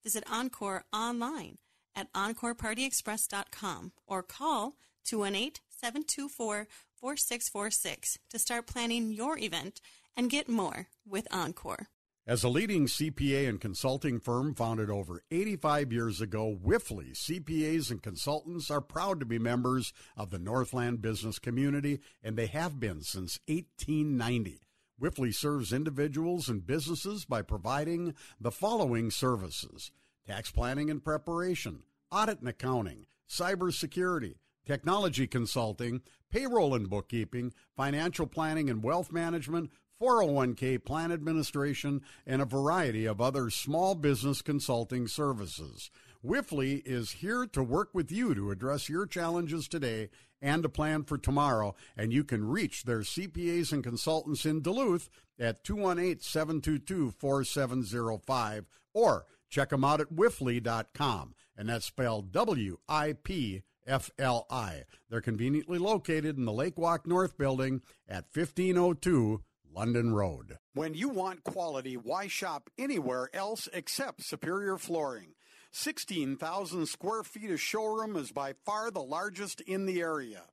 Visit Encore online at EncorePartyExpress.com or call 218 724 4646 to start planning your event and get more with Encore. As a leading CPA and consulting firm founded over 85 years ago, Wipfli CPAs and consultants are proud to be members of the Northland business community, and they have been since 1890. Wipfli serves individuals and businesses by providing the following services tax planning and preparation, audit and accounting, cybersecurity, technology consulting, payroll and bookkeeping, financial planning and wealth management, 401k plan administration, and a variety of other small business consulting services. Wipfli is here to work with you to address your challenges today and a plan for tomorrow. And you can reach their CPAs and consultants in Duluth at 218 722 4705 or check them out at wipfli.com. And that's spelled W I P F L I. They're conveniently located in the Lake Walk North building at 1502 London Road. When you want quality, why shop anywhere else except Superior Flooring? 16,000 square feet of showroom is by far the largest in the area.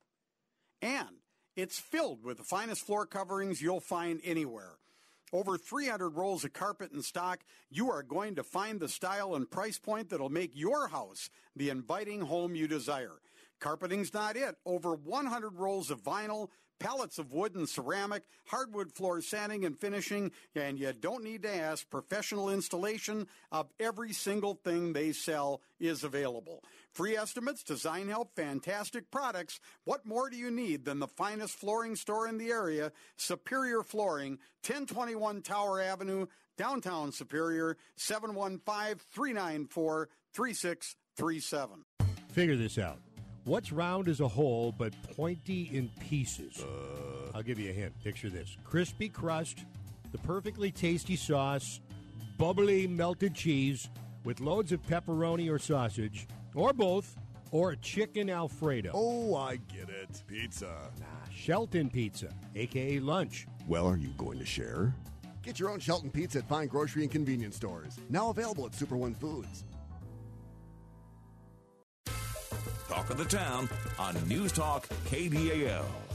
And it's filled with the finest floor coverings you'll find anywhere. Over 300 rolls of carpet in stock, you are going to find the style and price point that'll make your house the inviting home you desire. Carpeting's not it. Over 100 rolls of vinyl, pallets of wood and ceramic, hardwood floor sanding and finishing, and you don't need to ask, professional installation of every single thing they sell is available. Free estimates, design help, fantastic products. What more do you need than the finest flooring store in the area? Superior Flooring, 1021 Tower Avenue, downtown Superior, 715 394 3637. Figure this out. What's round as a whole but pointy in pieces? Uh. I'll give you a hint. Picture this crispy crust, the perfectly tasty sauce, bubbly melted cheese with loads of pepperoni or sausage, or both, or a chicken Alfredo. Oh, I get it. Pizza. Nah, Shelton Pizza, aka lunch. Well, are you going to share? Get your own Shelton Pizza at fine grocery and convenience stores. Now available at Super One Foods. Talk of the Town on News Talk KDAL.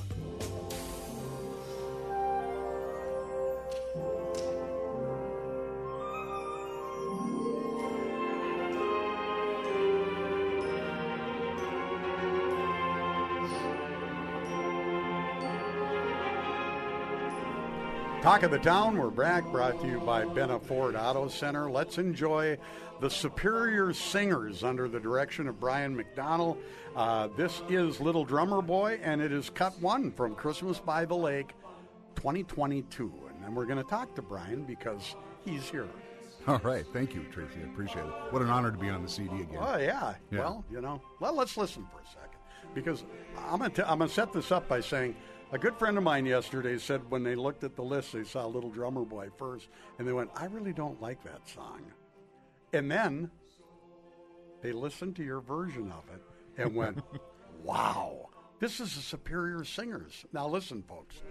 Talk of the Town, we're back, brought to you by Benna Ford Auto Center. Let's enjoy the Superior Singers under the direction of Brian McDonald. Uh, this is Little Drummer Boy, and it is cut one from Christmas by the Lake 2022. And then we're going to talk to Brian because he's here. All right. Thank you, Tracy. I appreciate it. What an honor to be on the CD again. Oh, yeah. Yeah. Well, you know, well, let's listen for a second because I'm going to I'm going to set this up by saying a good friend of mine yesterday said when they looked at the list, they saw Little Drummer Boy first, and they went, I really don't like that song. And then they listened to your version of it and went, wow, this is the Superior Singers. Now, listen, folks.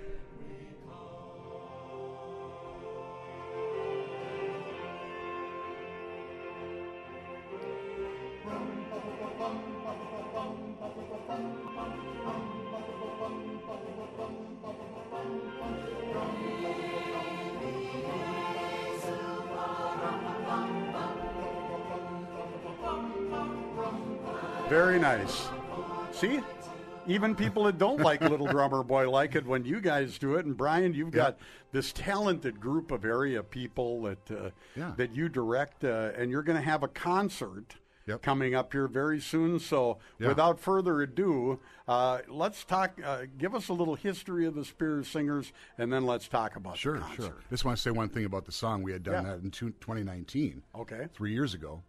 Very nice. See? Even people that don't like Little Drummer Boy like it when you guys do it. And Brian, you've got this talented group of area people that uh, Yeah. that you direct, uh, and you're going to have a concert coming up here very soon. So, Yeah. without further ado, uh, let's talk. Uh, give us a little history of the Superior Singers, and then let's talk about Sure, sure. Just want to say one thing about the song. We had done Yeah. that in two- 2019. Okay. Three years ago.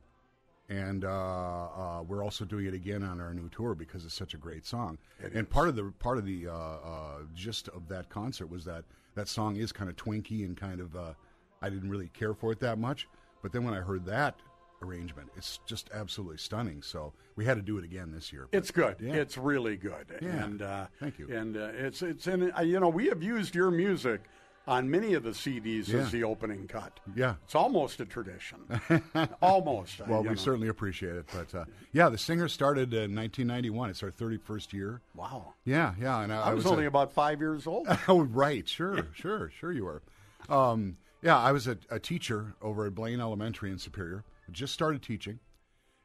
And uh, uh, we're also doing it again on our new tour because it's such a great song. It and is. part of the part of the uh, uh, gist of that concert was that that song is kind of twinky and kind of uh, I didn't really care for it that much. But then when I heard that arrangement, it's just absolutely stunning. So we had to do it again this year. It's good. Yeah. It's really good. Yeah. And uh, Thank you. And uh, it's it's in uh, you know we have used your music on many of the CDs Yeah. as the opening cut. Yeah. It's almost a tradition. almost. uh, Well, we know. certainly appreciate it. But uh, yeah, the singer started in 1991. It's our 31st year. Wow. Yeah, yeah. And I, I was only a- about five years old. oh, right. Sure, sure, sure. You were. Um, yeah, I was a, a teacher over at Blaine Elementary in Superior. Just started teaching,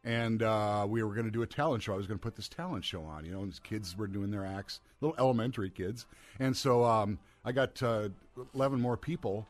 and uh, we were going to do a talent show. I was going to put this talent show on. You know, and these kids were doing their acts, little elementary kids, and so um, I got uh, eleven more people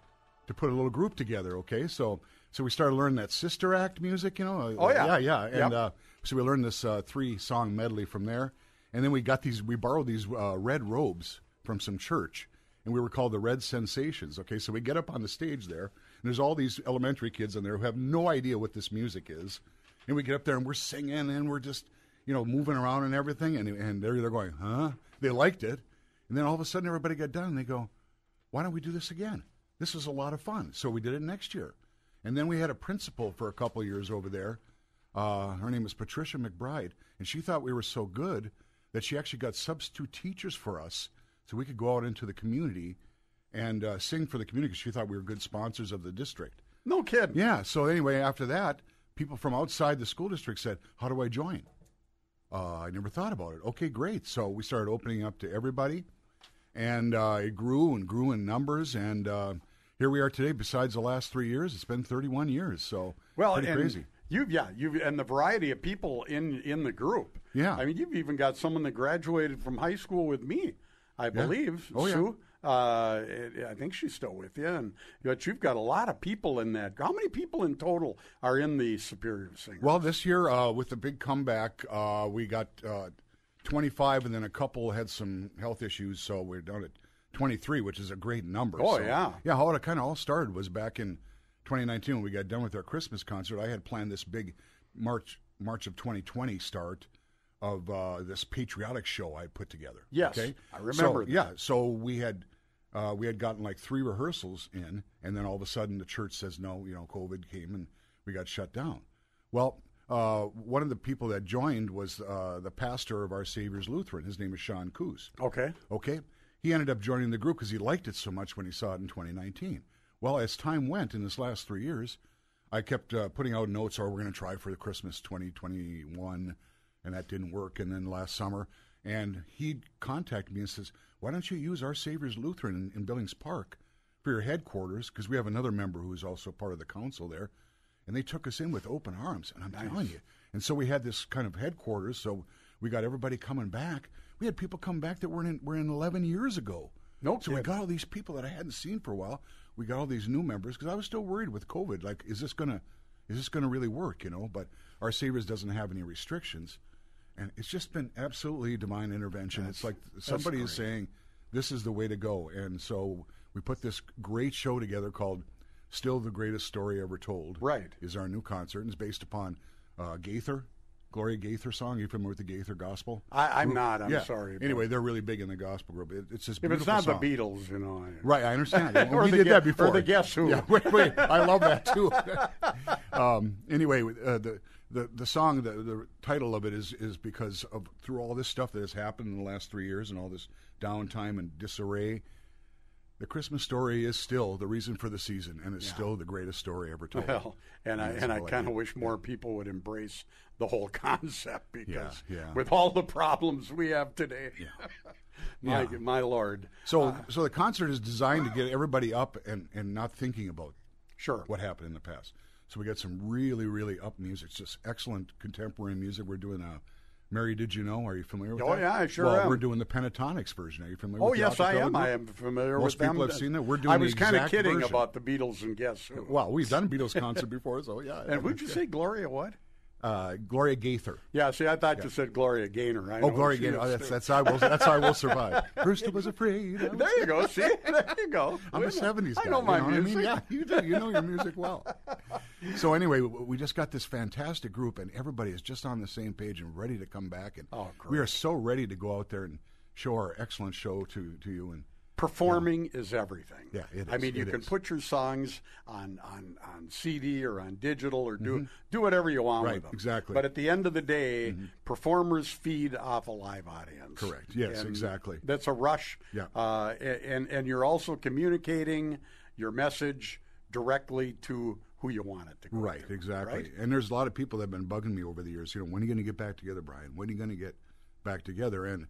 to put a little group together. Okay, so so we started learning that sister act music. You know, Oh, yeah. yeah, yeah, and Yep. uh, so we learned this uh, three song medley from there, and then we got these. We borrowed these uh, red robes from some church, and we were called the Red Sensations. Okay, so we get up on the stage there, and there's all these elementary kids in there who have no idea what this music is, and we get up there and we're singing and we're just you know moving around and everything, and and they're they're going, huh? They liked it, and then all of a sudden everybody got done, and they go, why don't we do this again? This was a lot of fun. So we did it next year. And then we had a principal for a couple of years over there. Uh, her name was Patricia McBride. And she thought we were so good that she actually got substitute teachers for us so we could go out into the community and uh, sing for the community because she thought we were good sponsors of the district. No kidding. Yeah. So anyway, after that, people from outside the school district said, How do I join? Uh, I never thought about it. Okay, great. So we started opening up to everybody, and uh, it grew and grew in numbers. And uh, here we are today. Besides the last three years, it's been 31 years. So Well, pretty and crazy. You've yeah, you've and the variety of people in in the group. Yeah. I mean, you've even got someone that graduated from high school with me, I believe. Oh, yeah. Uh, I think she's still with you, and but you've got a lot of people in that. How many people in total are in the Superior Singer? Well, this year uh, with the big comeback, uh, we got uh, 25, and then a couple had some health issues, so we're down at 23, which is a great number. Oh, So, yeah. yeah. How it kind of all started was back in 2019 when we got done with our Christmas concert. I had planned this big March March of 2020 start of uh, this patriotic show I put together. Yes, okay? I remember So, that. yeah, so we had uh, we had gotten like three rehearsals in, and then all of a sudden the church says no. You know, COVID came and we got shut down. Well, uh, one of the people that joined was uh, the pastor of Our Savior's Lutheran. His name is Sean Coos. Okay. Okay. He ended up joining the group because he liked it so much when he saw it in 2019. Well, as time went in this last three years, I kept uh, putting out notes, or we're going to try for the Christmas 2021, and that didn't work. And then last summer, and he contacted me and says, "Why don't you use Our Savior's Lutheran in, in Billings Park for your headquarters? Because we have another member who is also part of the council there." And they took us in with open arms, and I'm telling you. And so we had this kind of headquarters. So we got everybody coming back. We had people come back that were in were in 11 years ago. No So we got all these people that I hadn't seen for a while. We got all these new members because I was still worried with COVID. Like, is this gonna is this gonna really work? You know, but our Saviors doesn't have any restrictions, and it's just been absolutely divine intervention. it's like somebody is saying this is the way to go, and so we put this great show together called "Still the Greatest Story Ever Told." Right. is our new concert, and it's based upon uh, Gaither. Gloria Gaither song. Are you familiar with the Gaither Gospel? I- I'm group? not, I'm Yeah. sorry, Anyway, they're really big in the gospel group. It, it's just if it's not song. the Beatles, you know. I, Right, I understand. Well, we did that before. or the Guess Who. Yeah, wait, wait. I love that too. um, anyway, uh, the, the the song, the, the title of it is is because of through all this stuff that has happened in the last three years and all this downtime and disarray. The Christmas story is still the reason for the season, and it's still the greatest story ever told. Well, and I and I kind of wish more people would embrace the whole concept because yeah. with all the problems we have today, my Yeah. my lord. So, Uh, so the concert is designed to get everybody up and, and not thinking about sure what happened in the past. So we got some really really up music, It's just excellent contemporary music. We're doing a Mary, did you know? Are you familiar with Oh, that? yeah, I sure well, am. we're doing the Pentatonix version. Are you familiar? Oh with yes, I am. group? I am familiar Most with them. people have seen that. We're doing. I was kind of kidding version. about the Beatles and Guess Who. Well, we've done a Beatles concert before, so yeah. and would you say Gloria? What? Uh, Gloria Gaither. Yeah, see, I thought you said Gloria Gaynor. I know Oh, Gloria Gaynor. Oh, that's that's how I will. That's how I will survive. Brewster was afraid. Was- There you go. See, there you go. I'm a know- '70s guy. I know you my what I mean? music. Yeah, you do. You know your music well. So anyway, we just got this fantastic group, and everybody is just on the same page and ready to come back. And Oh, we are so ready to go out there and show our excellent show to to you. And Performing is everything. Yeah, it I mean, you it can is. put your songs on, on, on CD or on digital or do do whatever you want Mm-hmm. Right, with them. exactly. But at the end of the day, performers feed off a live audience. Correct. Yes, And exactly. That's a rush. Yeah. Uh, and and you're also communicating your message directly to who you want it to go Right, to, exactly. right? And there's a lot of people that have been bugging me over the years. You know, when are you going to get back together, Brian? When are you going to get back together? And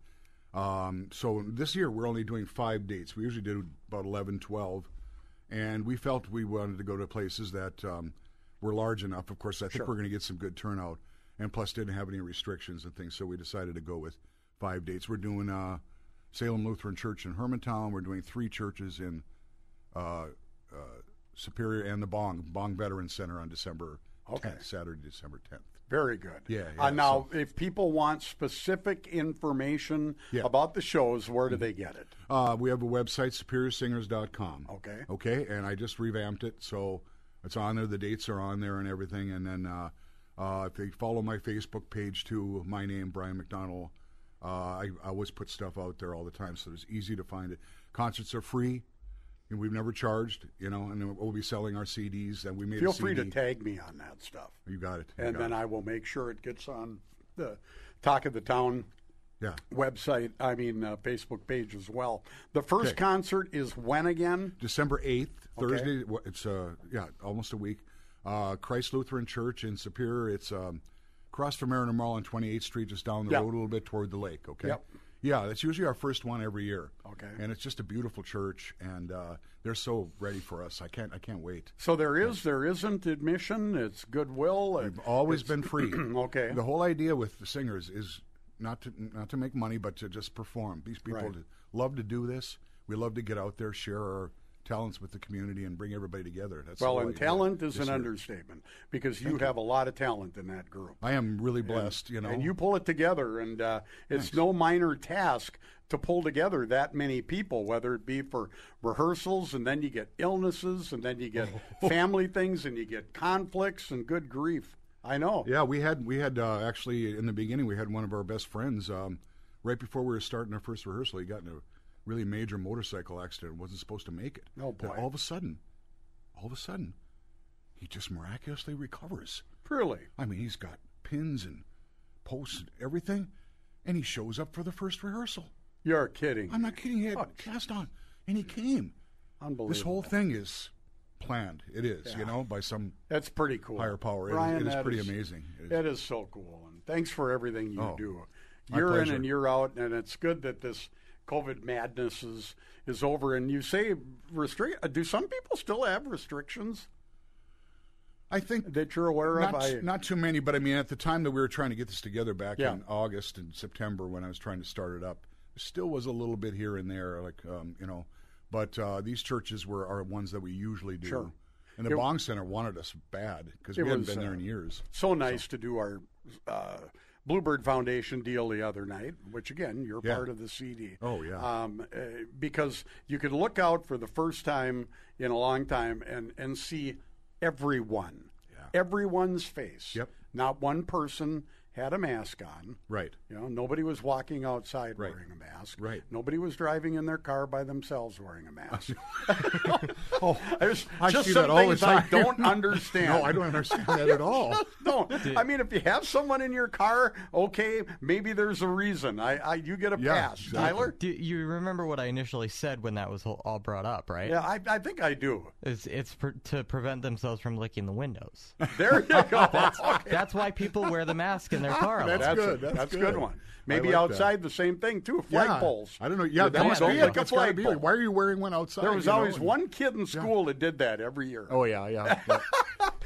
um, so this year we're only doing five dates. We usually do about 11, 12. And we felt we wanted to go to places that um, were large enough. Of course, I think Sure. we're going to get some good turnout. And plus, didn't have any restrictions and things. So we decided to go with five dates. We're doing uh, Salem Lutheran Church in Hermantown. We're doing three churches in uh, uh, Superior and the Bong Bong Veteran Center on December Okay. 10th, Saturday, December 10th. Very good. Yeah, Uh, yeah, now, if people want specific information Yeah. about the shows, where do they get it? Uh, we have a website, superiorsingers.com. Okay. Okay, and I just revamped it, so it's on there. The dates are on there and everything. And then uh, uh, if they follow my Facebook page too, my name, Brian McDonald, uh, I, I always put stuff out there all the time, so it's easy to find it. Concerts are free. And we've never charged, you know, and we'll be selling our CDs. And we made Feel a CD. free to tag me on that stuff. You got it. you and got then it. I will make sure it gets on the Talk of the Town Yeah. website, I mean, uh, Facebook page as well. The first Okay. concert is when again? December eighth, Thursday. wh- It's uh yeah, almost a week. Uh, Christ Lutheran Church in Superior. It's um, across from Mariner Mall on 28th Street, just down the Yep. road a little bit toward the lake. Okay. Yep. Yeah, that's usually our first one every year. Okay. And it's just a beautiful church, and uh, they're so ready for us. I can't I can't wait. So there is, there isn't admission. It's goodwill. We've always been free. okay. The whole idea with the singers is not to not to make money, but to just perform. These people Right. love to do this. We love to get out there, share our talents with the community, and bring everybody together. That's well, and talent is an year. understatement because you Thank you. have a lot of talent in that group. I am really blessed, you know. And you pull it together, and uh, it's no minor task to pull together that many people, whether it be for rehearsals, and then you get illnesses, and then you get family things, and you get conflicts, and good grief. I know. Yeah, we had we had uh, actually in the beginning we had one of our best friends um, right before we were starting our first rehearsal. He got in a really major motorcycle accident. wasn't supposed to make it. Oh, boy. all of a sudden, all of a sudden, he just miraculously recovers. Really? I mean, he's got pins and posts and everything, and he shows up for the first rehearsal. You're kidding. I'm not kidding. He had cast on, and he came. Unbelievable. This whole thing is planned. It is, Yeah. you know, by some That's pretty cool. higher power. It is- Brian, it is that pretty amazing. It is. It is so cool, and thanks for everything you Oh, do. Year in and year out, and it's good that this COVID madness is is over. And you say restrict? Do some people still have restrictions? I think that you're aware not, of. I, not too many, but I mean, at the time that we were trying to get this together back Yeah. in August and September when I was trying to start it up, there still was a little bit here and there, like um, you know. But uh, these churches were are ones that we usually do. Sure. And the It- Bong Center wanted us bad because we hadn't was, been there uh, in years. So nice to do our uh, Bluebird Foundation deal the other night, which again you're Yeah. part of the CD. Oh, yeah. um, uh, because you could look out for the first time in a long time and and see everyone, everyone's face. Yep. Not one person had a mask on. Right. You know, nobody was walking outside wearing a mask. Right. Nobody was driving in their car by themselves wearing a mask. oh, There's I just see some that all the things I don't understand. No, I don't understand that at all. don't. I mean, if you have someone in your car, okay, maybe there's a reason. I, I you get a pass, Tyler. Do you remember what I initially said when that was all- all brought up, right? Yeah, I, I think I do. It's it's pr- to prevent themselves from licking the windows. There you go. That's, Okay. that's why people wear the mask in their car. a lot. That's, good. A, That's a good good. one. Maybe like that. outside the same thing too. Yeah. Flagpoles. I don't know. Yeah, that don't must be like a That's gotta be it. flagpole. Why are you wearing one outside? There was you know? always one kid in school that did that every year. Oh yeah, yeah. yeah.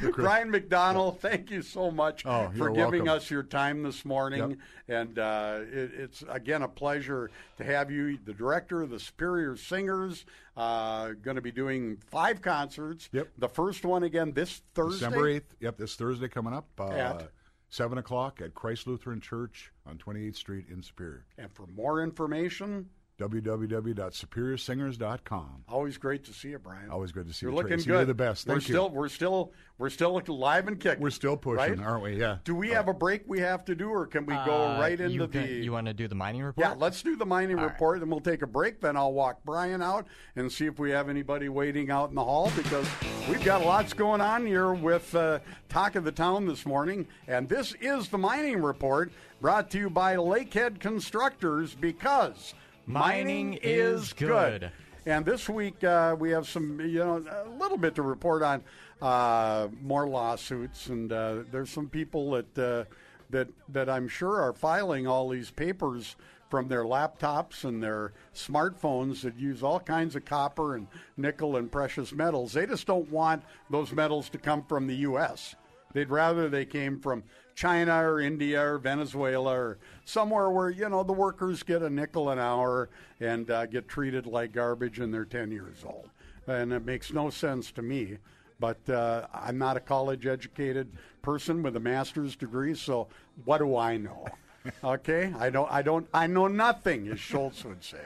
Brian McDonald, thank you so much Oh, for giving welcome. us your time this morning. And uh, it, it's, again, a pleasure to have you, the director of the Superior Singers, uh, going to be doing five concerts. Yep. The first one, again, this Thursday. December eighth. Yep, this Thursday coming up. Uh, At? 7 o'clock at Christ Lutheran Church on 28th Street in Superior. And for more information, www.superiorsingers.com. Always great to see you, Brian. Always good to see You're you. looking Tracy. good. You're the best. Thank we're you. still we're still we're still looking live and kicking. We're still pushing, right? aren't we? Yeah. Do we have a break we have to do, or can we go Uh, right into you the? you want to do the mining report? Yeah, let's do the mining All right. report, and we'll take a break. Then I'll walk Brian out and see if we have anybody waiting out in the hall because we've got lots going on here with uh, Talk of the Town this morning. And this is the mining report brought to you by Lakehead Constructors because Mining is good. And this week uh, we have some, you know, a little bit to report on uh, more lawsuits, and uh, there's some people that uh, that that I'm sure are filing all these papers from their laptops and their smartphones that use all kinds of copper and nickel and precious metals. They just don't want those metals to come from the U.S. They'd rather they came from China or India or Venezuela or somewhere where you know the workers get a nickel an hour and uh, get treated like garbage and they're 10 years old. And it makes no sense to me. But uh, I'm not a college educated person with a master's degree, so what do I know? Okay, I don't, I don't, I know nothing, as Schultz would say.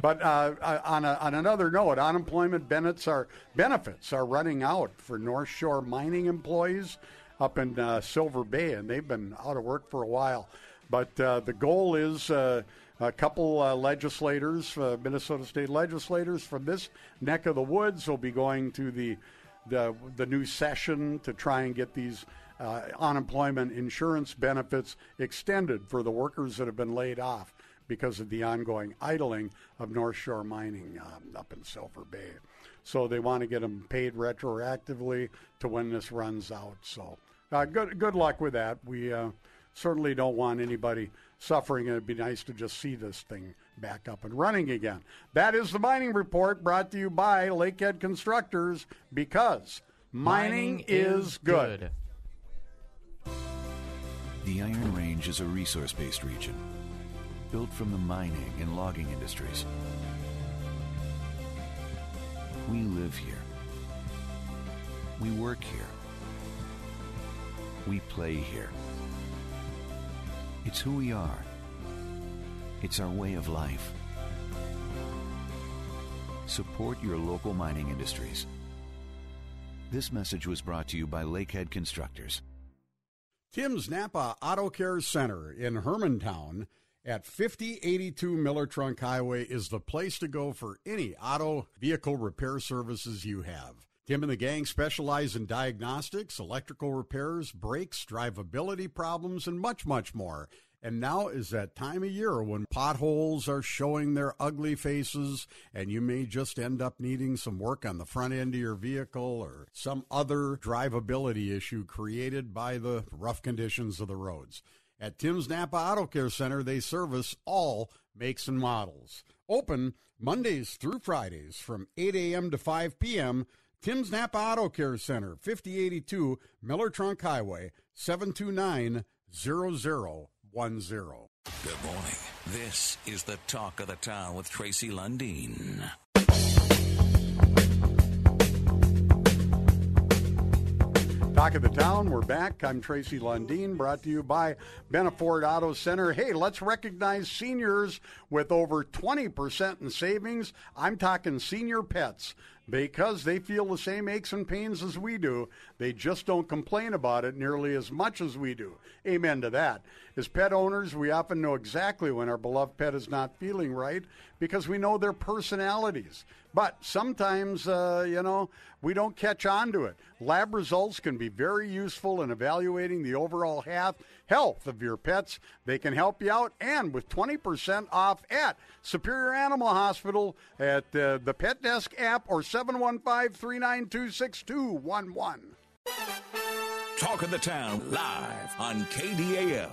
But uh, uh, on, a, on another note, unemployment benefits are benefits are running out for North Shore mining employees up in uh, Silver Bay, and they've been out of work for a while. But uh, the goal is uh, a couple uh, legislators, uh, Minnesota state legislators from this neck of the woods, will be going to the the, the new session to try and get these uh, unemployment insurance benefits extended for the workers that have been laid off because of the ongoing idling of North Shore Mining um, up in Silver Bay. So they want to get them paid retroactively to when this runs out. So uh, good good luck with that. We certainly don't want anybody suffering. It'd be nice to just see this thing back up and running again. That is the mining report brought to you by Lakehead Constructors because mining, is good. The Iron Range is a resource based region built from the mining and logging industries. We live here. We work here. We play here. It's who we are. It's our way of life. Support your local mining industries. This message was brought to you by Lakehead Constructors. Tim's Napa Auto Care Center in Hermantown at 5082 Miller Trunk Highway is the place to go for any auto vehicle repair services you have. Tim and the gang specialize in diagnostics, electrical repairs, brakes, drivability problems, and much, much more. And now is that time of year when potholes are showing their ugly faces, and you may just end up needing some work on the front end of your vehicle or some other drivability issue created by the rough conditions of the roads. At Tim's Napa Auto Care Center, they service all makes and models. Open Mondays through Fridays from 8 a.m. to 5 p.m. Tim's Napa Auto Care Center, 5082 Miller Trunk Highway, 729 0010. Good morning. This is the Talk of the Town with Tracy Lundeen. Talk of the Town, we're back. I'm Tracy Lundeen, brought to you by Benna Ford Auto Center. Hey, let's recognize seniors with over 20% in savings. I'm talking senior pets because they feel the same aches and pains as we do. They just don't complain about it nearly as much as we do. Amen to that. As pet owners, we often know exactly when our beloved pet is not feeling right because we know their personalities. But sometimes, uh, you know, we don't catch on to it. Lab results can be very useful in evaluating the overall health health of your pets. They can help you out, and with 20% off at Superior Animal Hospital at uh, the Pet Desk app or 715 392 6211. Talk of the Town live on KDAL.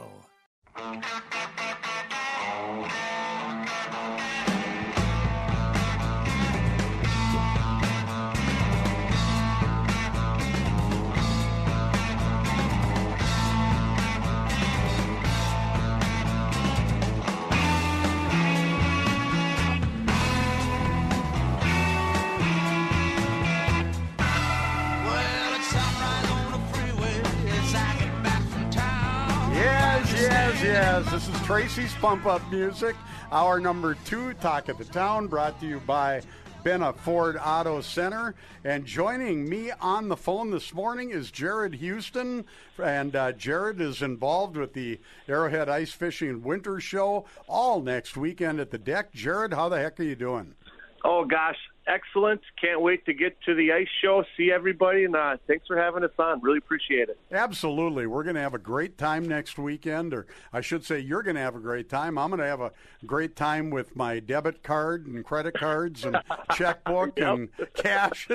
This is Tracy's Pump Up Music. Our number two Talk of the Town brought to you by Benna Ford Auto Center. And joining me on the phone this morning is Jared Houston. And uh, Jared is involved with the Arrowhead Ice Fishing Winter Show all next weekend at the deck. Jared, how the heck are you doing? Oh gosh, excellent! Can't wait to get to the ice show, see everybody, and uh, thanks for having us on. Really appreciate it. Absolutely, we're going to have a great time next weekend, or I should say, you're going to have a great time. I'm going to have a great time with my debit card and credit cards and checkbook Yep. and cash.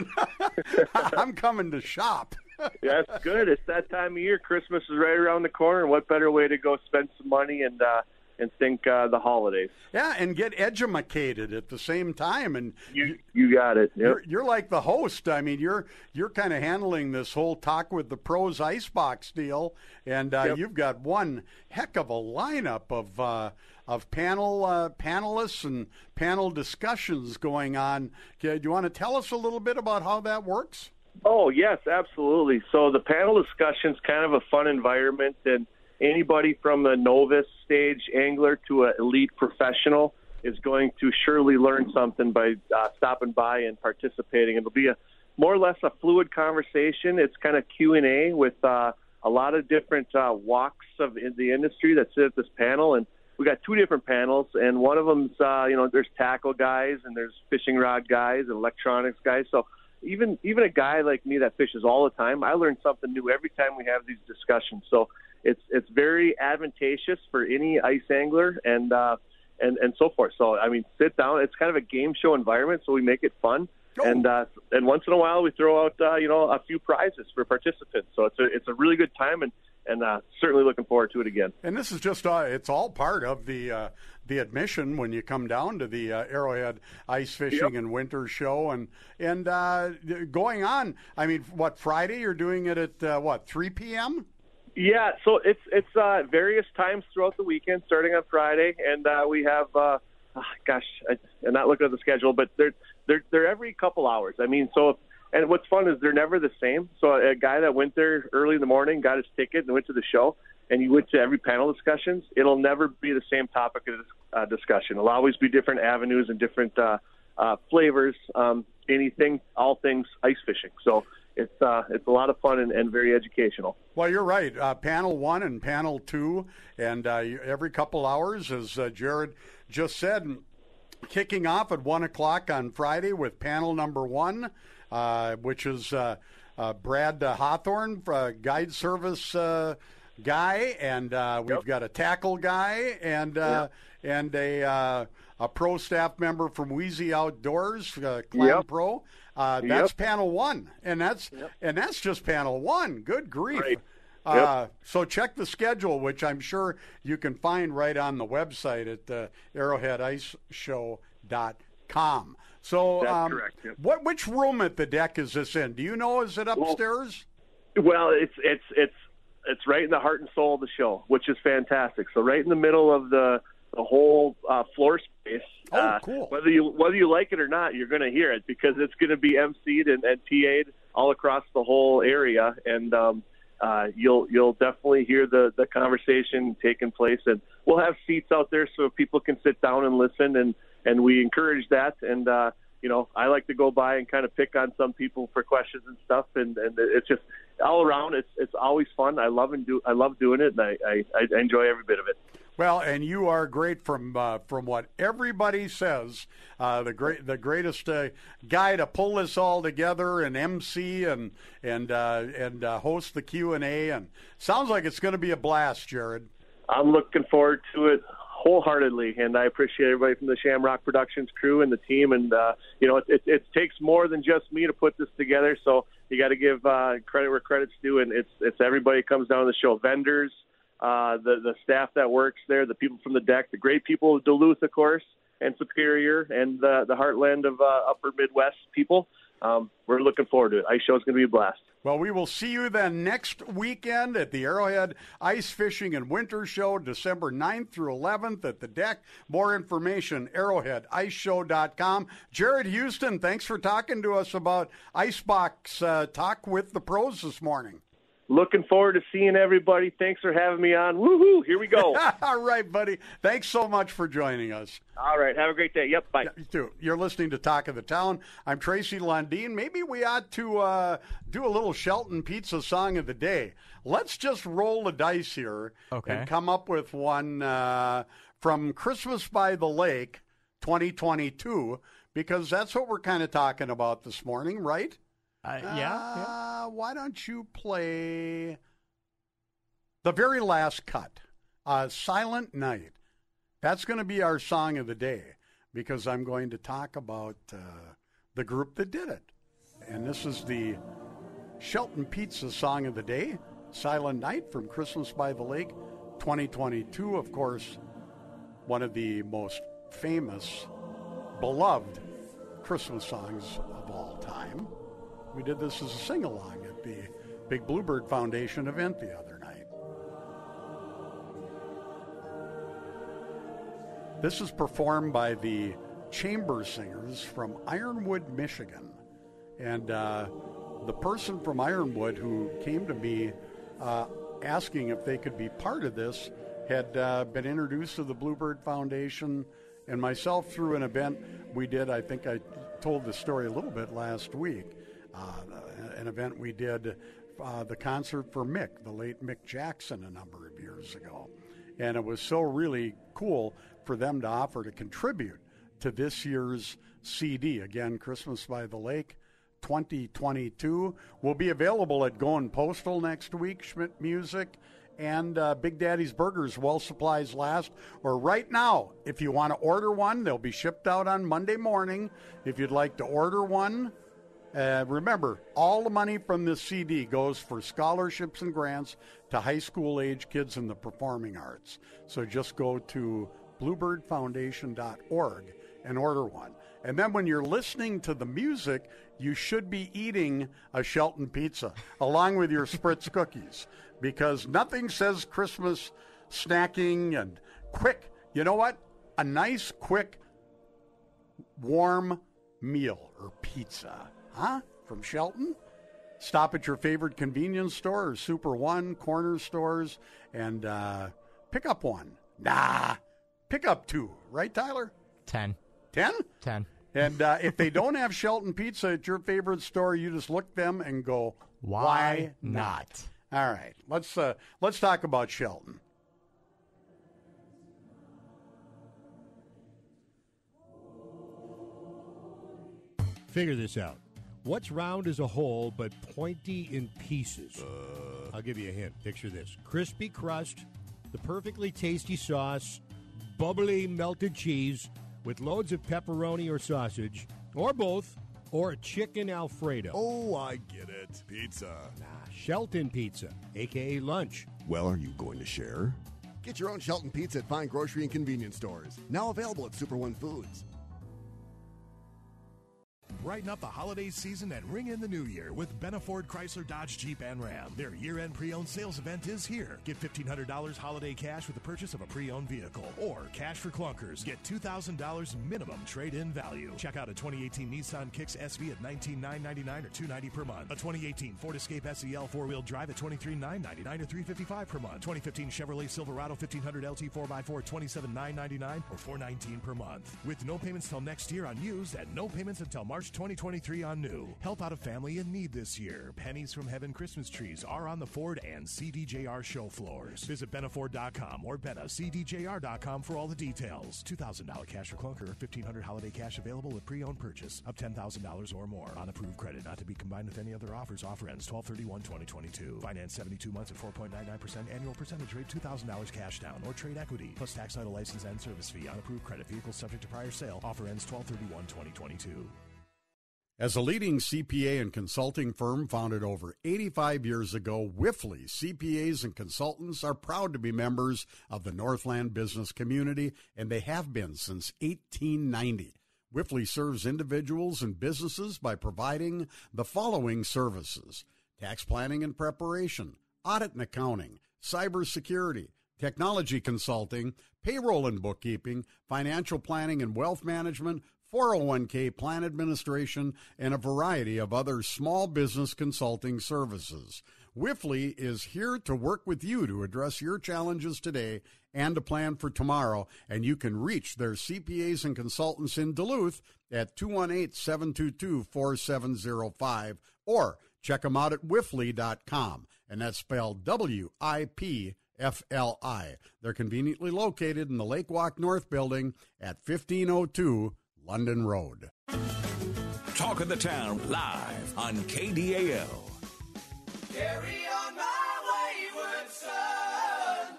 I'm coming to shop. yeah, good. It's that time of year. Christmas is right around the corner, and what better way to go spend some money and uh, and think uh, the holidays? Yeah, and get edumacated at the same time. And you, you got it. Yep. You're, you're like the host. I mean, you're you're kind of handling this whole talk with the pros icebox deal, and uh, Yep. you've got one heck of a lineup of uh, of panel uh, panelists and panel discussions going on. Okay, Do you want to tell us a little bit about how that works? Oh yes, absolutely. So the panel discussion's kind of a fun environment, and anybody from a novice stage angler to an elite professional is going to surely learn something by uh, stopping by and participating. It'll be a more or less a fluid conversation. It's kind of Q and A with uh, a lot of different uh, walks of in the industry that sit at this panel, and we got two different panels, and one of them's uh, you know there's tackle guys and there's fishing rod guys and electronics guys. So even even a guy like me that fishes all the time, I learn something new every time we have these discussions. So it's it's very advantageous for any ice angler and uh, and and so forth. So I mean, sit down. It's kind of a game show environment, so we make it fun. And uh, and once in a while we throw out uh, you know a few prizes for participants. So it's a it's a really good time and and uh, certainly looking forward to it again. And this is just uh, it's all part of the uh, the admission when you come down to the uh, Arrowhead Ice Fishing and Winter Show and and uh, going on. I mean, what Friday you're doing it at uh, what 3 p.m. Yeah, so it's it's uh, various times throughout the weekend, starting on Friday, and uh, we have, uh, ah, gosh, I, I'm not looking at the schedule, but they're they're they're every couple hours. I mean, so if, and what's fun is they're never the same. So a guy that went there early in the morning, got his ticket, and went to the show, and you went to every panel discussions. It'll never be the same topic of uh, discussion. It'll always be different avenues and different uh, uh, flavors. Um, anything, all things ice fishing. So it's uh, it's a lot of fun and, and very educational. Well, you're right. Uh, panel one and panel two, and uh, every couple hours, as uh, Jared just said, kicking off at one o'clock on Friday with panel number one, uh, which is uh, uh, Brad Hawthorne, uh, guide service uh, guy, and uh, we've got a tackle guy and uh, and a uh, a pro staff member from Wheezy Outdoors, uh, Clam Yep. Pro. Uh, that's Yep. panel one, and that's and that's just panel one. Good grief! Right. Uh, so check the schedule, which I'm sure you can find right on the website at uh, arrowheadiceshow.com. So, That's um, correct, yep. what which room at the deck is this in? Do you know? Is it upstairs? Well, it's it's it's it's right in the heart and soul of the show, which is fantastic. So right in the middle of the the whole uh, floor space. Oh, uh, cool. Whether you whether you like it or not, you're going to hear it because it's going to be emceed and, and TA'd all across the whole area, and um, uh, you'll you'll definitely hear the the conversation taking place, and we'll have seats out there so people can sit down and listen, and and we encourage that, and. uh you know, I like to go by and kind of pick on some people for questions and stuff, and, and it's just all around. It's it's always fun. I love and do I love doing it, and I, I, I enjoy every bit of it. Well, and you are great from uh, from what everybody says. Uh, the great the greatest uh, guy to pull this all together and MC and and uh, and uh, host the Q and A. And sounds like it's going to be a blast, Jared. I'm looking forward to it wholeheartedly, and I appreciate everybody from the Shamrock Productions crew and the team. And uh, you know, it, it, it takes more than just me to put this together, so you got to give uh, credit where credit's due. And it's it's everybody comes down to the show, vendors, uh, the the staff that works there, the people from the deck, the great people of Duluth, of course, and Superior, and the the heartland of uh, Upper Midwest people. Um, we're looking forward to it. Ice show is going to be a blast. Well, we will see you then next weekend at the Arrowhead Ice Fishing and Winter Show, December 9th through 11th at the deck. More information, arrowheadiceshow.com. Jared Houston, thanks for talking to us about Icebox uh, Talk with the Pros this morning. Looking forward to seeing everybody. Thanks for having me on. Woohoo! Here we go. All right, buddy. Thanks so much for joining us. All right. Have a great day. Yep. Bye. You too. You're listening to Talk of the Town. I'm Tracy Lundeen. Maybe we ought to uh, do a little Shelton Pizza song of the day. Let's just roll the dice here Okay. and come up with one uh, from Christmas by the Lake 2022 because that's what we're kind of talking about this morning, right? Uh, yeah, Why don't you play the very last cut, uh, Silent Night? That's going to be our song of the day because I'm going to talk about uh, the group that did it. And this is the Shelton Pizza song of the day, Silent Night from Christmas by the Lake 2022. Of course, one of the most famous, beloved Christmas songs of all time. We did this as a sing along at the Big Bluebird Foundation event the other night. This is performed by the chamber singers from Ironwood, Michigan. And uh, the person from Ironwood who came to me uh, asking if they could be part of this had uh, been introduced to the Bluebird Foundation and myself through an event we did. I think I told the story a little bit last week. Uh, an event we did, uh, the concert for Mick, the late Mick Jackson, a number of years ago. And it was so really cool for them to offer to contribute to this year's CD. Again, Christmas by the Lake 2022 will be available at Going Postal next week, Schmidt Music, and uh, Big Daddy's Burgers while supplies last. Or right now, if you want to order one, they'll be shipped out on Monday morning. If you'd like to order one, uh, remember, all the money from this CD goes for scholarships and grants to high school age kids in the performing arts. So just go to bluebirdfoundation.org and order one. And then when you're listening to the music, you should be eating a Shelton pizza along with your Spritz cookies because nothing says Christmas snacking and quick. You know what? A nice, quick, warm meal or pizza, huh? From Shelton? Stop at your favorite convenience store or Super One, corner stores, and uh, pick up one. Nah, pick up two, right, Tyler? 10. 10? 10. And uh, if they don't have Shelton Pizza at your favorite store, you just look them and go, Why "Why not?" All right, let's uh, let's talk about Shelton. Figure this out. What's round as a whole but pointy in pieces? Uh, I'll give you a hint. Picture this crispy crust, the perfectly tasty sauce, bubbly melted cheese with loads of pepperoni or sausage, or both, or a chicken Alfredo. Oh, I get it. Pizza. Nah, Shelton Pizza, aka lunch. Well, are you going to share? Get your own Shelton Pizza at fine grocery and convenience stores. Now available at Super One Foods. Brighten up the holiday season and ring in the new year with Benna Ford Chrysler Dodge Jeep and Ram. Their year-end pre-owned sales event is here. Get $1,500 holiday cash with the purchase of a pre-owned vehicle. Or cash for clunkers. Get $2,000 minimum trade-in value. Check out a 2018 Nissan Kicks SV at 19,999 or 290 per month. A 2018 Ford Escape SEL four-wheel drive at $23,999 or 355 per month. 2015 Chevrolet Silverado 1500 LT 4x4 $27,999 or 419 per month. With no payments till next year on used and no payments until March 2023 on new. Help out a family in need this year. Pennies from Heaven Christmas trees are on the Ford and CDJR show floors. Visit Bennaford.com or BenaCDJR.com for all the details. $2,000 cash for clunker, 1500 holiday cash available with pre-owned purchase, up $10,000 or more. On approved credit, not to be combined with any other offers. Offer ends 12-31-2022. Finance 72 months at 4.99% annual percentage rate, $2,000 cash down or trade equity, plus tax title license and service fee on approved credit. Vehicle subject to prior sale. Offer ends 12-31-2022. As a leading CPA and consulting firm founded over 85 years ago, Wipfli CPAs and consultants are proud to be members of the Northland business community, and they have been since 1890. Wipfli serves individuals and businesses by providing the following services tax planning and preparation, audit and accounting, cybersecurity, technology consulting, payroll and bookkeeping, financial planning and wealth management, 401k plan administration, and a variety of other small business consulting services. Wipfli is here to work with you to address your challenges today and to plan for tomorrow. And you can reach their CPAs and consultants in Duluth at 218 722 4705 or check them out at wipfli.com. And that's spelled W I P F L I. They're conveniently located in the Lake Walk North building at 1502 London Road. Talk of the Town live on KDAL. Carry on my wayward son.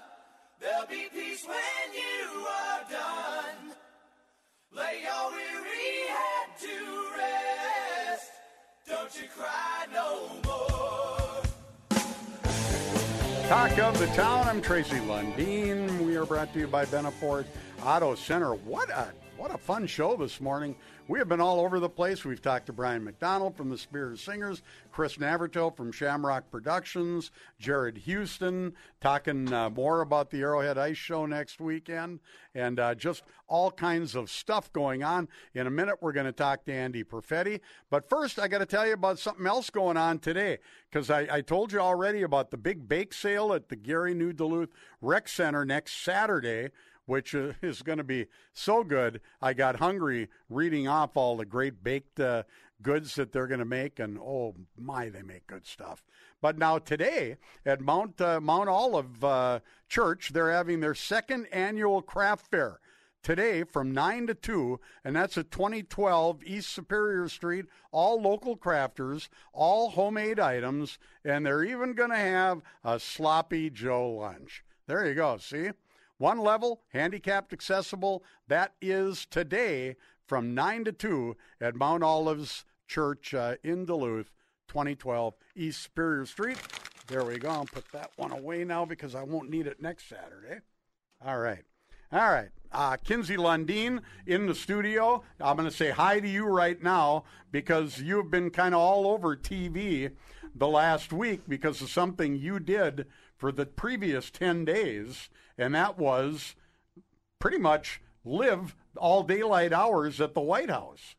There'll be peace when you are done. Lay your weary head to rest. Don't you cry no more. Talk of the town. I'm Tracy Lundeen. We are brought to you by Benna Ford Auto Center. What a what a fun show this morning. We have been all over the place. We've talked to Brian McDonald from the Superior Singers, Chris Naverto from Shamrock Productions, Jared Houston, talking uh, more about the Arrowhead Ice Show next weekend, and uh, just all kinds of stuff going on. In a minute, we're going to talk to Andy Perfetti. But first, I got to tell you about something else going on today, because I, I told you already about the big bake sale at the Gary New Duluth Rec Center next Saturday which uh, is going to be so good. I got hungry reading off all the great baked uh, goods that they're going to make, and oh my, they make good stuff. But now today at Mount uh, Mount Olive uh, Church, they're having their second annual craft fair today from 9 to 2, and that's at 2012 East Superior Street. All local crafters, all homemade items, and they're even going to have a sloppy Joe lunch. There you go. See? One level, handicapped accessible. That is today from 9 to 2 at Mount Olives Church uh, in Duluth, 2012 East Superior Street. There we go. I'll put that one away now because I won't need it next Saturday. All right. All right. Uh, Kinsey Lundeen in the studio. I'm going to say hi to you right now because you've been kind of all over TV the last week because of something you did for the previous 10 days, and that was pretty much live all daylight hours at the White House.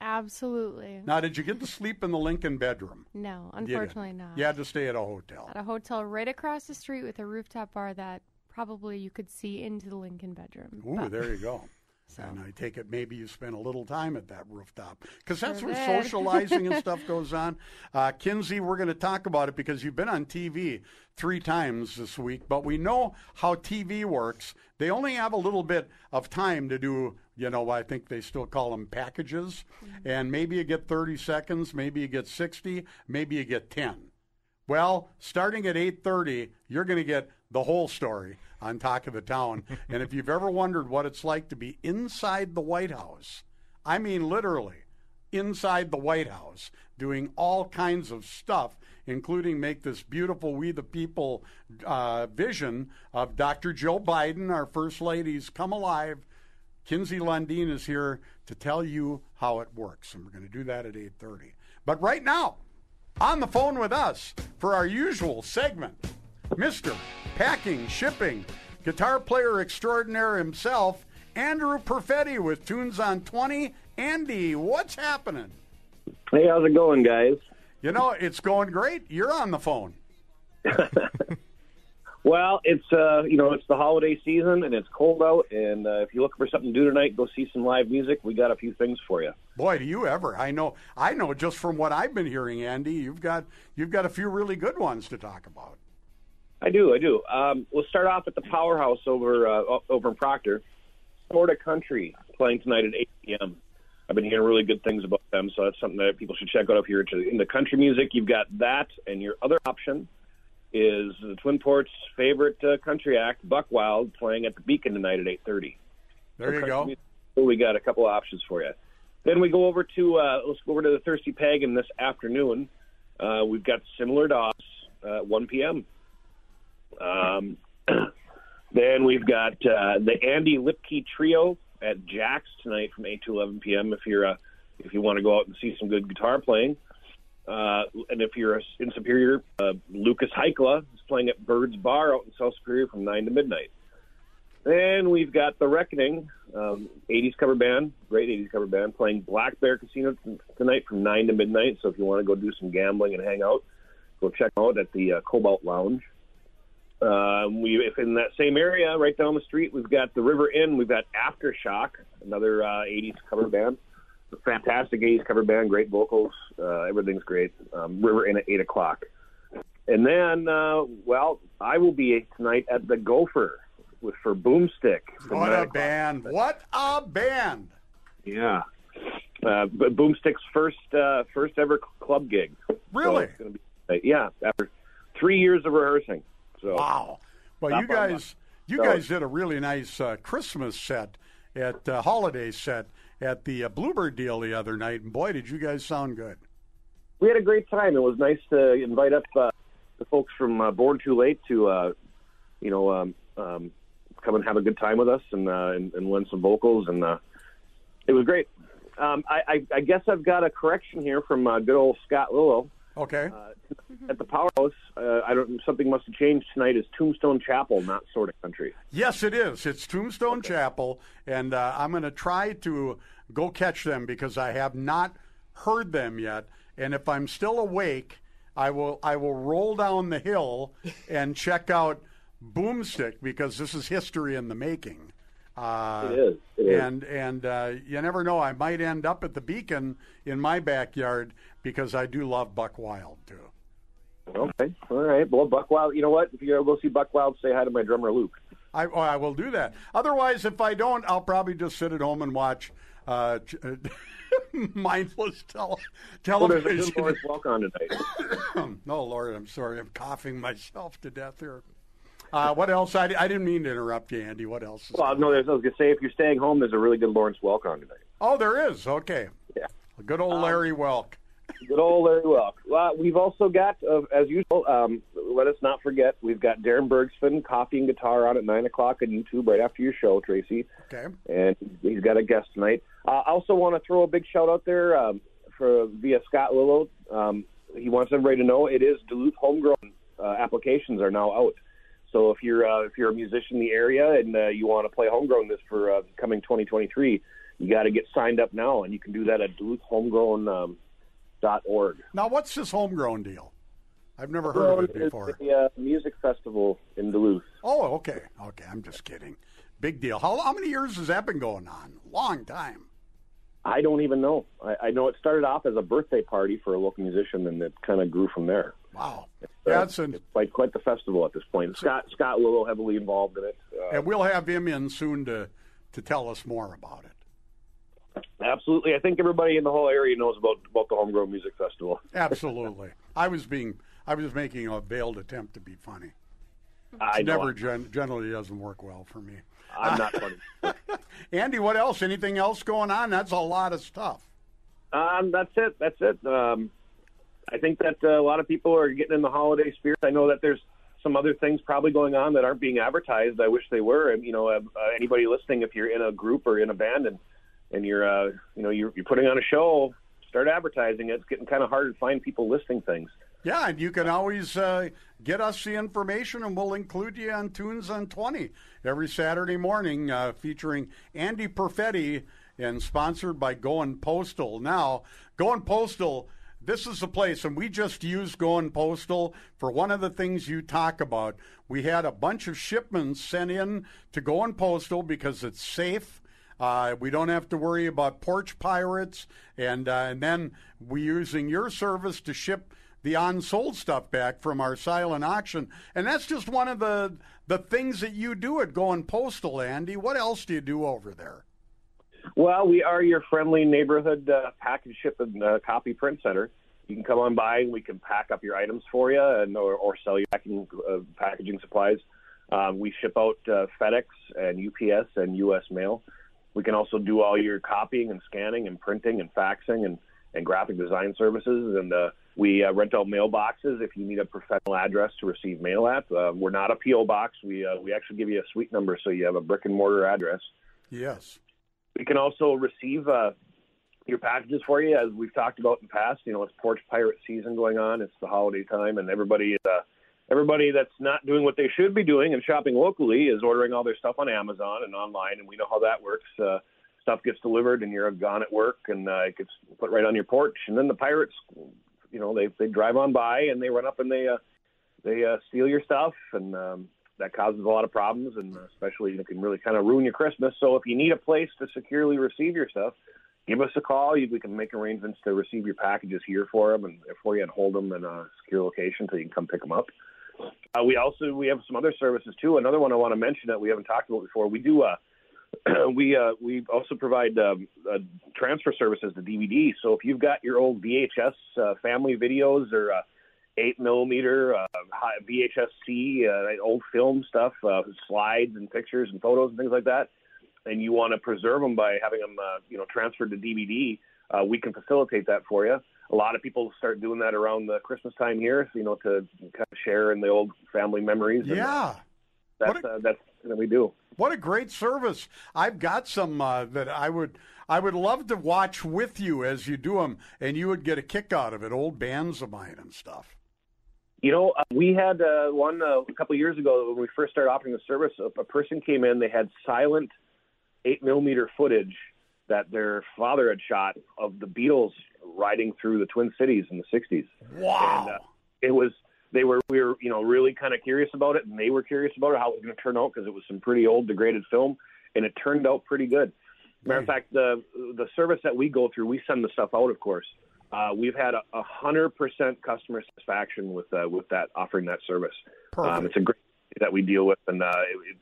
Absolutely. Now, did you get to sleep in the Lincoln bedroom? No, You unfortunately not. You had to stay at a hotel. At a hotel right across the street with a rooftop bar that probably you could see into the Lincoln bedroom. Ooh, But- there you go. And I take it maybe you spent a little time at that rooftop because that's Sure where did. socializing and stuff goes on. Uh, Kinsey, we're going to talk about it because you've been on TV three times this week, but we know how TV works. They only have a little bit of time to do, you know, I think they still call them packages. And maybe you get 30 seconds, maybe you get 60, maybe you get 10. Well, starting at 8:30, you're going to get the whole story on Talk of the Town. and if you've ever wondered what it's like to be inside the White House, I mean literally inside the White House, doing all kinds of stuff, including make this beautiful We the People uh, vision of Dr. Jill Biden, our First Lady's Come Alive. Kinsey Lundeen is here to tell you how it works, and we're going to do that at 8:30. But right now, on the phone with us for our usual segment, Mr. Packing, Shipping, guitar player extraordinaire himself, Andrew Perfetti with Tunes on 20. Andy, what's happening? Hey, how's it going, guys? You know, it's going great. You're on the phone. Well, it's uh, you know, it's the holiday season and it's cold out. And uh, if you're looking for something to do tonight, go see some live music. We got a few things for you. Boy, do you ever. I know I know just from what I've been hearing, Andy, you've got you've got a few really good ones to talk about. I do, I do. Um, we'll start off at the Powerhouse over uh, over in Proctor, Florida Country, playing tonight at 8 p.m. I've been hearing really good things about them, so that's something that people should check out if you're into into country music. You've got that, and your other option is the Twin Ports' favorite uh, country act, Buck Wild, playing at the Beacon tonight at 8:30. There you go. So we got a couple of options for you. Then we go over to uh, let's go over to the Thirsty Pagan this afternoon. Uh, we've got similar dogs uh, at 1 p.m. Um, then we've got uh, the Andy Lipke Trio at Jack's tonight from 8 to 11 p.m. If you're uh, if you want to go out and see some good guitar playing. Uh, and if you're in Superior, uh, Lucas Heikla is playing at Bird's Bar out in South Superior from 9 to midnight. Then we've got The Reckoning, um, 80s cover band, great 80s cover band, playing Black Bear Casino tonight from 9 to midnight. So if you want to go do some gambling and hang out, go check out at the uh, Cobalt Lounge. Uh, we, if in that same area, right down the street, we've got the River Inn. We've got Aftershock, another uh, '80s cover band. A fantastic '80s cover band, great vocals, uh, everything's great. Um, River Inn at eight o'clock, and then, uh, well, I will be tonight at the Gopher with for Boomstick. What a band! What a band! Yeah. Uh, but Boomstick's first uh, first ever club gig. Really? So be, yeah, after three years of rehearsing. So Wow. Well, you guys, you So- guys did a really nice uh, Christmas set at uh, holiday set at the uh, Bluebird deal the other night, and boy, did you guys sound good. we had a great time. It was nice to invite up uh, the folks from uh, Born Too Late to, uh, you know, um, um, come and have a good time with us and uh, and, and learn some vocals, and uh, it was great. Um, I, I, I guess I've got a correction here from uh, good old Scott Lillo. Okay. At the Powerhouse, uh, I don't. Something must have changed tonight. Is Tombstone Chapel, not Sort of Country? Yes, it is. It's Tombstone Chapel, and uh, I'm going to try to go catch them because I have not heard them yet. And if I'm still awake, I will I will roll down the hill and check out Boomstick because this is history in the making. Uh, It is. And and uh, you never know. I might end up at the Beacon in my backyard because I do love Buck Wild too. Okay, all right. Well, Buck Wild. You know what? If you go see Buck Wild, say hi to my drummer Luke. I, oh, I will do that. Otherwise, if I don't, I'll probably just sit at home and watch uh, ch- mindless tele- Well, there's a television. good Welk on tonight. oh Lord, I'm sorry. I'm coughing myself to death here. Uh, what else? I, I didn't mean to interrupt you, Andy. What else? Well, no, there's, I was gonna say if you're staying home, there's a really good Lawrence Welk on tonight. Oh, there is. Okay. Yeah. Good old Larry Welk. Good old Larry Welk. Well, we've also got, uh, as usual, um, let us not forget, we've got Darren Bergsman, Coffee and Guitar on at 9 o'clock on YouTube right after your show, Tracy. Okay. And he's got a guest tonight. Uh, I also want to throw a big shout out there um, for via Scott Lillo. Um, he wants everybody to know it is Duluth homegrown uh, applications are now out. So if you're uh, if you're a musician in the area and uh, you want to play homegrown this for uh, coming 2023, you got to get signed up now, and you can do that at DuluthHomegrown. Um, dot org. Now, what's this homegrown deal? I've never heard of it It's before. a uh, music festival in Duluth. Oh, okay. Okay, I'm just kidding. Big deal. How, how many years has that been going on? Long time. I don't even know. I, I know it started off as a birthday party for a local musician, and it kind of grew from there. Wow. It's, Yeah, uh, it's an- it's quite quite the festival at this point. Scott Scott Lillo heavily involved in it. Uh, and we'll have him in soon to, to tell us more about it. absolutely, I think everybody in the whole area knows about about the Homegrown Music Festival. Absolutely. I was being, I was making a veiled attempt to be funny. I It never gen- generally doesn't work well for me. I'm not funny. Andy, what else? Anything else going on? That's a lot of stuff. Um, that's it. That's it. Um, I think that uh, a lot of people are getting in the holiday spirit. I know that there's some other things probably going on that aren't being advertised. I wish they were. And you know, uh, uh, anybody listening, if you're in a group or in a band and and you're uh, you know you're, you're putting on a show, start advertising it. It's getting kind of hard to find people listing things. Yeah, and you can always uh, get us the information, and we'll include you on Tunes on 20 every Saturday morning, uh, featuring Andy Perfetti and sponsored by Going Postal. Now, Going Postal, this is the place, and we just used Going Postal for one of the things you talk about. We had a bunch of shipments sent in to Going Postal because it's safe. Uh, we don't have to worry about porch pirates, and uh, and then we're using your service to ship the unsold stuff back from our silent auction, and that's just one of the the things that you do at Going Postal, Andy. What else do you do over there? Well, we are your friendly neighborhood uh, package ship and uh, copy print center. You can come on by and we can pack up your items for you and or, or sell you packing, uh, packaging supplies. Um, we ship out uh, FedEx and UPS and U.S. mail. We can also do all your copying and scanning and printing and faxing and, and graphic design services. And uh, we uh, rent out mailboxes if you need a professional address to receive mail at. Uh, we're not a PO box. We uh, we actually give you a suite number so you have a brick and mortar address. Yes. We can also receive uh, your packages for you, as we've talked about in the past. You know, it's porch pirate season going on. It's the holiday time, and everybody uh, everybody that's not doing what they should be doing and shopping locally is ordering all their stuff on Amazon and online, and we know how that works. Uh, stuff gets delivered, and you're gone at work, and uh, it gets put right on your porch, and then the pirates you know they they drive on by and they run up and they uh, they uh, steal your stuff and um, that causes a lot of problems and especially it can really kind of ruin your Christmas. So if you need a place to securely receive your stuff, give us a call. We can make arrangements to receive your packages here for them and for you and hold them in a secure location so you can come pick them up. Uh, we also we have some other services too. Another one I want to mention that we haven't talked about before. We do uh, we uh, we also provide um, uh, transfer services to DVD. So if you've got your old VHS uh, family videos or uh, eight millimeter uh, VHS C uh, old film stuff, uh, slides and pictures and photos and things like that, and you want to preserve them by having them uh, you know transferred to DVD, uh, we can facilitate that for you. A lot of people start doing that around the Christmas time here, so, you know, to kind of share in the old family memories. Yeah. that's uh, that's that we do. What a great service! I've got some uh, that I would I would love to watch with you as you do them, and you would get a kick out of it. Old bands of mine and stuff. You know, uh, we had uh, one uh, a couple years ago when we first started offering the service. A, a person came in; they had silent eight millimeter footage that their father had shot of the Beatles riding through the Twin Cities in the '60s. Wow! And, uh, it was they were we were you know really kind of curious about it, and they were curious about it how it was going to turn out because it was some pretty old degraded film, and it turned out pretty good. Matter of fact, the the service that we go through, we send the stuff out, of course. Uh, we've had a a hundred percent customer satisfaction with uh, with that offering that service. Um, it's a great that we deal with, and uh,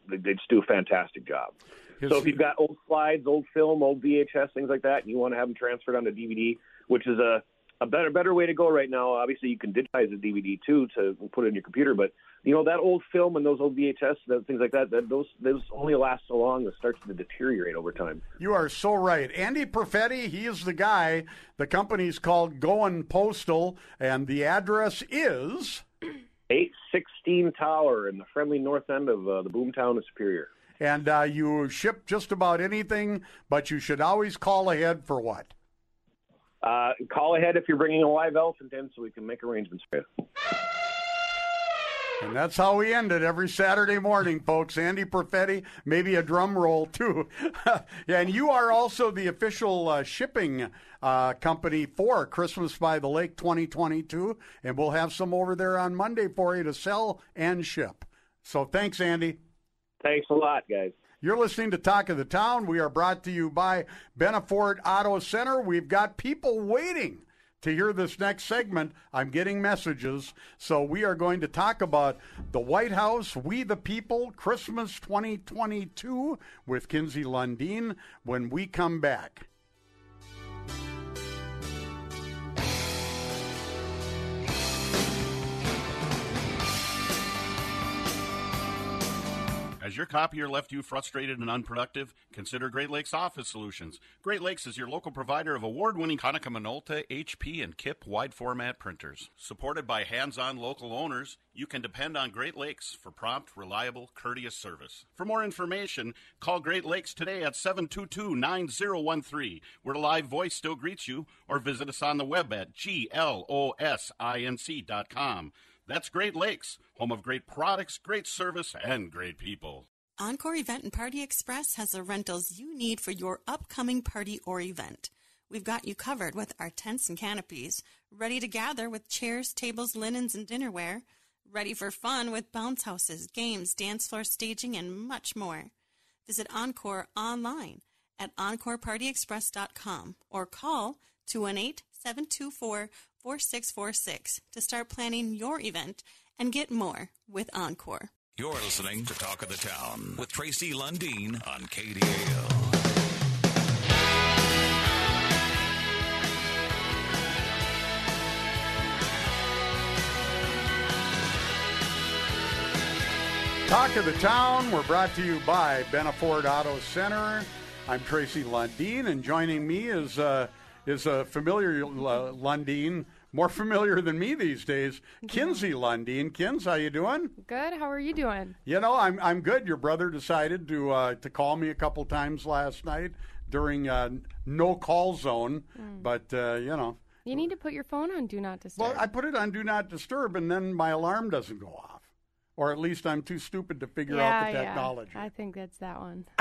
it, it, they just do a fantastic job. His- so if you've got old slides, old film, old VHS, things like that, and you want to have them transferred onto DVD, which is a a better better way to go right now. Obviously, you can digitize the DVD too to put it in your computer, but you know that old film and those old VHS, that, things like that, that those those only last so long. It starts to deteriorate over time. You are so right. Andy Perfetti, he is the guy. The company's called Going Postal, and the address is 816 Tower in the friendly north end of uh, the boomtown of Superior. And uh, you ship just about anything, but you should always call ahead for what? Uh, call ahead if you're bringing a live elephant in so we can make arrangements for you. And that's how we end it every Saturday morning, folks. Andy Perfetti, maybe a drum roll too. and you are also the official uh, shipping uh, company for Christmas by the Lake 2022, and we'll have some over there on Monday for you to sell and ship. So thanks, Andy. Thanks a lot, guys. You're listening to Talk of the Town. We are brought to you by Benna Ford Auto Center. We've got people waiting to hear this next segment. I'm getting messages. So we are going to talk about the White House, We the People, Christmas 2022 with Kinsey Lundeen when we come back. Has your copier left you frustrated and unproductive? Consider Great Lakes Office Solutions. Great Lakes is your local provider of award-winning Konica Minolta, HP, and KIP wide format printers. Supported by hands-on local owners, you can depend on Great Lakes for prompt, reliable, courteous service. For more information, call Great Lakes today at 722-9013, where the live voice still greets you, or visit us on the web at glosinc.com. That's Great Lakes, home of great products, great service, and great people. Encore Event and Party Express has the rentals you need for your upcoming party or event. We've got you covered with our tents and canopies, ready to gather with chairs, tables, linens, and dinnerware, ready for fun with bounce houses, games, dance floor staging, and much more. Visit Encore online at EncorePartyExpress.com or call 218 724 4646 to start planning your event and get more with Encore. You're listening to Talk of the Town with Tracy Lundeen on KDAL. Talk of the Town, we're brought to you by Benna Ford Auto Center. I'm Tracy Lundeen, and joining me is uh, is a familiar uh, Lundeen, more familiar than me these days, Kinsey Lundeen. Kins, how you doing? Good. How are you doing? You know, I'm I'm good. Your brother decided to uh, to call me a couple times last night during uh, no call zone, Mm. but uh, you know, You need to put your phone on Do Not Disturb. well, I put it on do not disturb, and then my alarm doesn't go off. Or at least I'm too stupid to figure yeah, out the technology. Yeah, I think that's that one.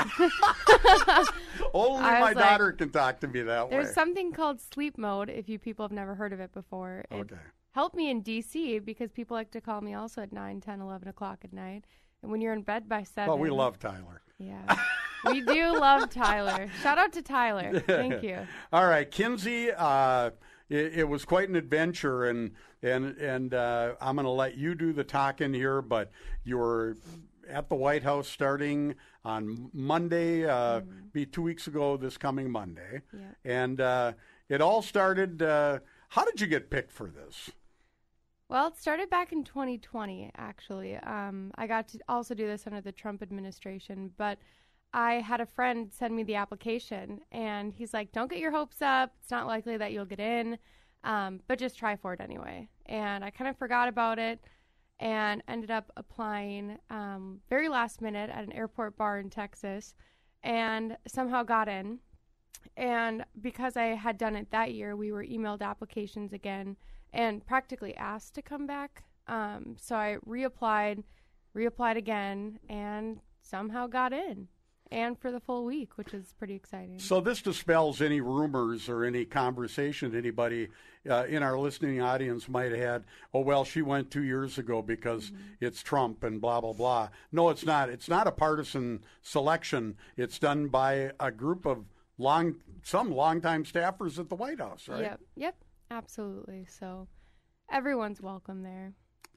Only I my like, daughter can talk to me that There's way. There's something called sleep mode. If you people have never heard of it before, it Okay. helped me in DC because people like to call me also at 9, 10, 11 o'clock at night. And when you're in bed by seven, Well, we love Tyler. Yeah, we do love Tyler. Shout out to Tyler. Thank you. All right, Kinsey. Uh, it, it was quite an adventure, and and and uh, I'm going to let you do the talking here. But you're at the White House starting on Monday. Uh, Be two weeks ago this coming Monday, Yeah. and uh, it all started. Uh, how did you get picked for this? Well, it started back in 2020, actually. Um, I got to also do this under the Trump administration, but I had a friend send me the application, and he's like, Don't get your hopes up. It's not likely that you'll get in, um, but just try for it anyway. And I kind of forgot about it and ended up applying um, very last minute at an airport bar in Texas and somehow got in. And because I had done it that year, we were emailed applications again and practically asked to come back. Um, so I reapplied, reapplied again, and somehow got in. And for the full week, which is pretty exciting. So this dispels any rumors or any conversation anybody uh, in our listening audience might have had. Oh well, she went two years ago because it's Trump and blah blah blah. No, it's not. It's not a partisan selection. It's done by a group of long, some longtime staffers at the White House, right? Yep, yep, absolutely. So everyone's welcome there.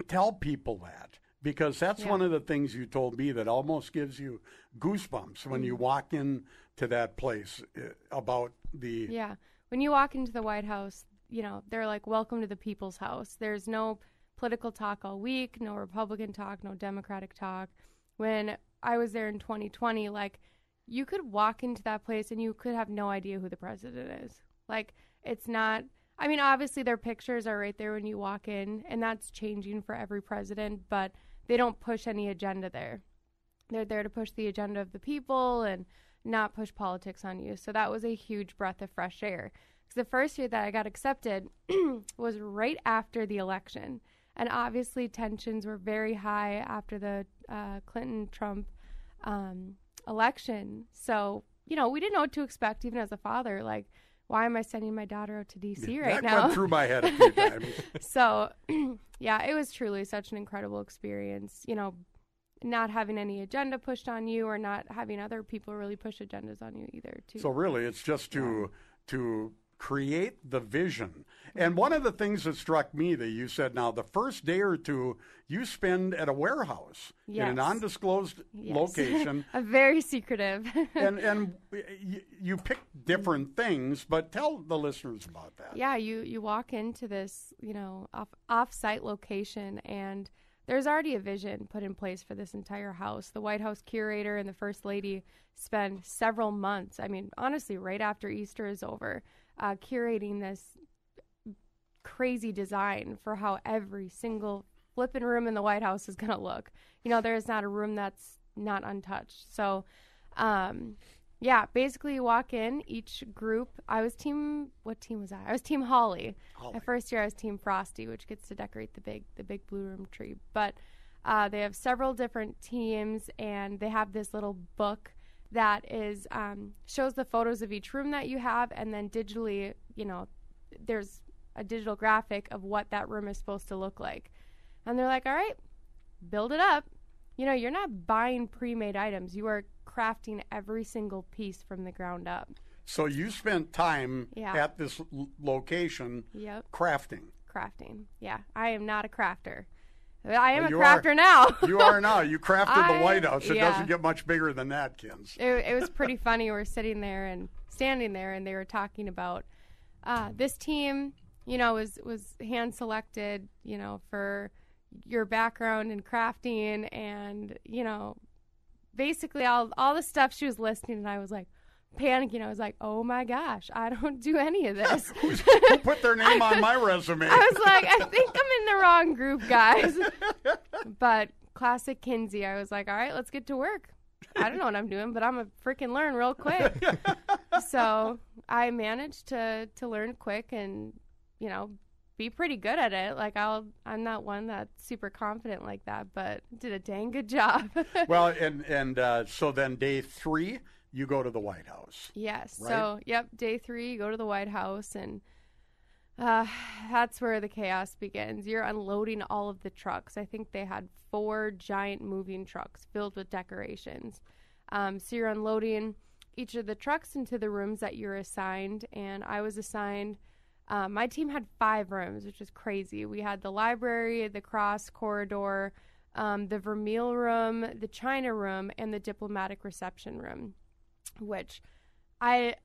Tell people that because that's Yeah. one of the things you told me that almost gives you goosebumps when you Mhm. walk in to that place uh, about the Yeah. When you walk into the White House, you know, they're like, welcome to the people's house. There's no political talk all week, no Republican talk, no Democratic talk. When I was there in 2020, like, you could walk into that place and you could have no idea who the president is. Like, it's not, I mean, obviously their pictures are right there when you walk in, and that's changing for every president, but they don't push any agenda there they're there to push the agenda of the people and not push politics on you. So that was a huge breath of fresh air. Because the first year that I got accepted was right after the election. And obviously, tensions were very high after the uh, Clinton Trump um, election. So, you know, we didn't know what to expect, even as a father. Like, why am I sending my daughter out to D.C. right that now? went through my head a few times. so, yeah, it was truly such an incredible experience. You know, not having any agenda pushed on you or not having other people really push agendas on you either too So really, it's just to to create the vision. And one of the things that struck me that you said now the first day or two you spend at a warehouse in Yes. an undisclosed Yes. location. a very secretive and and you, you pick different things, but tell the listeners about that. yeah you you walk into this you know off off-site location and there's already a vision put in place for this entire house the white house curator and the first lady spend several months i mean honestly right after easter is over uh, curating this crazy design for how every single flipping room in the white house is going to look you know there's not a room that's not untouched so um yeah, basically you walk in each group. I was team what team was I? I was team Holly. Holly. My first year I was team Frosty, which gets to decorate the big the big blue room tree. But uh, they have several different teams and they have this little book that is um, shows the photos of each room that you have and then digitally, you know, there's a digital graphic of what that room is supposed to look like. And they're like, "All right, build it up." You know, you're not buying pre-made items. You are crafting every single piece from the ground up. So you spent time Yeah. at this l- location Yep. crafting. Crafting. Yeah, I am not a crafter. I am Well, a crafter are- now. you are now. You crafted I- the White House. It yeah. doesn't get much bigger than that, Kins. it, it was pretty funny. We're sitting there and standing there, and they were talking about uh, this team. You know, was was hand selected. You know, for your background in crafting, and you know, basically all all the stuff she was listing, and I was like panicking. I was like, "Oh my gosh, I don't do any of this." Who put their name on my resume? I was like, I think I'm in the wrong group, guys. but classic Kinsey, I was like, all right, let's get to work. I don't know what I'm doing, but I'm a freaking learn real quick. so I managed to to learn quick and you know be pretty good at it. Like I'll, I'm not one that's super confident like that, but did a dang good job. well, and and uh, so then day three, you go to the White House. Yes. Right? So, yep, day three, you go to the White House, and uh, that's where the chaos begins. You're unloading all of the trucks. I think they had four giant moving trucks filled with decorations. Um, so you're unloading each of the trucks into the rooms that you're assigned, and I was assigned. Um, my team had five rooms, which is crazy. We had the library, the cross corridor, um, the Vermeil room, the China room, and the diplomatic reception room which I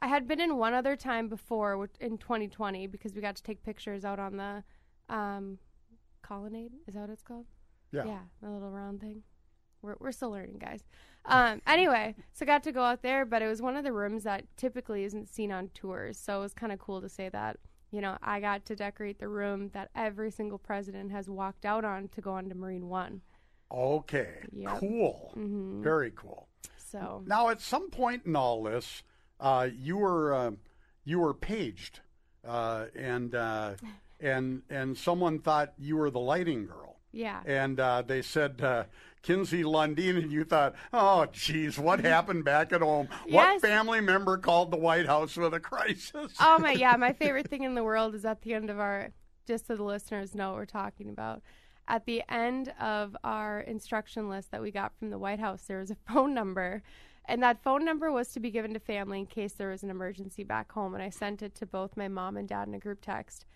I had been in one other time before in 2020 because we got to take pictures out on the um, colonnade. Is that what it's called? Yeah. Yeah, the little round thing. We're we're still learning, guys. Um, anyway, so got to go out there, but it was one of the rooms that typically isn't seen on tours. So it was kind of cool to say that. You know, I got to decorate the room that every single president has walked out on to go on to Marine One. Okay, Yep. cool, Mhm. very cool. So Now, at some point in all this, uh, you were uh, you were paged, uh, and uh, and and someone thought you were the lighting girl. Yeah. And uh, they said uh, Kinsey Lundeen, and you thought, oh, geez, what happened back at home? What family member called the White House with a crisis? oh my yeah my favorite thing in the world is at the end of our just so the listeners know what we're talking about at the end of our instruction list that we got from the white house there was a phone number. And that phone number was to be given to family in case there was an emergency back home. And i sent it to both my mom and dad in a group text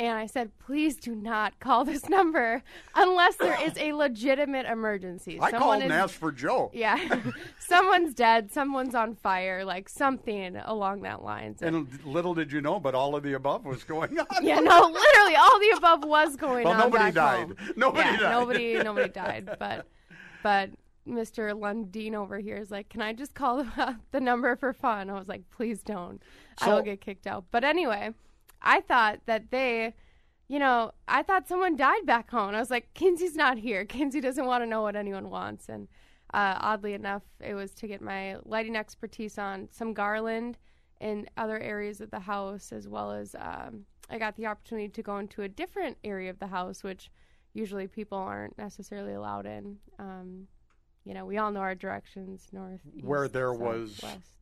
and I said, please do not call this number unless there is a legitimate emergency. I Someone called and asked for Joe. Yeah. someone's dead, someone's on fire, like something along that lines. And little did you know, but all of the above was going on. Yeah, no, literally all the above was going Well, on. nobody back died. home. Nobody yeah, died. Nobody, nobody died. But, but Mr. Lundeen over here is like, can I just call the, the number for fun? I was like, please don't. I will get kicked out. But anyway, I thought that they, you know, I thought someone died back home. I was like, Kinsey's not here. Kinsey doesn't want to know what anyone wants. And uh, oddly enough, it was to get my lighting expertise on some garland in other areas of the house, as well as um, I got the opportunity to go into a different area of the house, which usually people aren't necessarily allowed in. Um, you know, we all know our directions north, where east, there south, was west.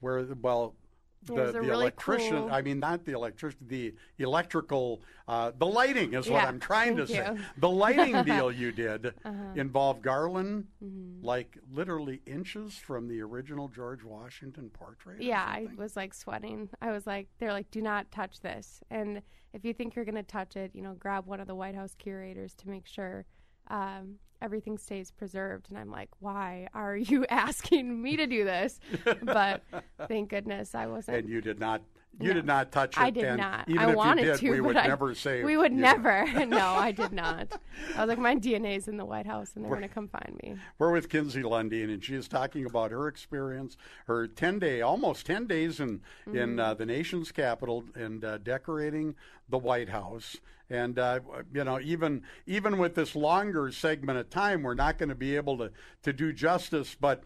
where well the, the really electrician cool- i mean not the electrician the electrical uh, the lighting is what i'm trying to thank say the lighting deal you did Uh-huh. involved garland Mhm. like literally inches from the original george washington portrait Yeah, I was like sweating. I was like, they're like, do not touch this. And if you think you're going to touch it, you know, grab one of the White House curators to make sure um, everything stays preserved. And I'm like, why are you asking me to do this? but thank goodness I wasn't. and you did not you No, did not touch it I did not. even I if wanted you did to, we would I- never say we would never. no, I did not. I was like, my DNA's in the White House, and they're going to come find me. We're with Kinsey Lundeen, and she is talking about her experience, her ten day, almost ten days in in Mhm. uh, the nation's capital, and uh, decorating the White House. And uh, you know, even even with this longer segment of time, we're not going to be able to to do justice. But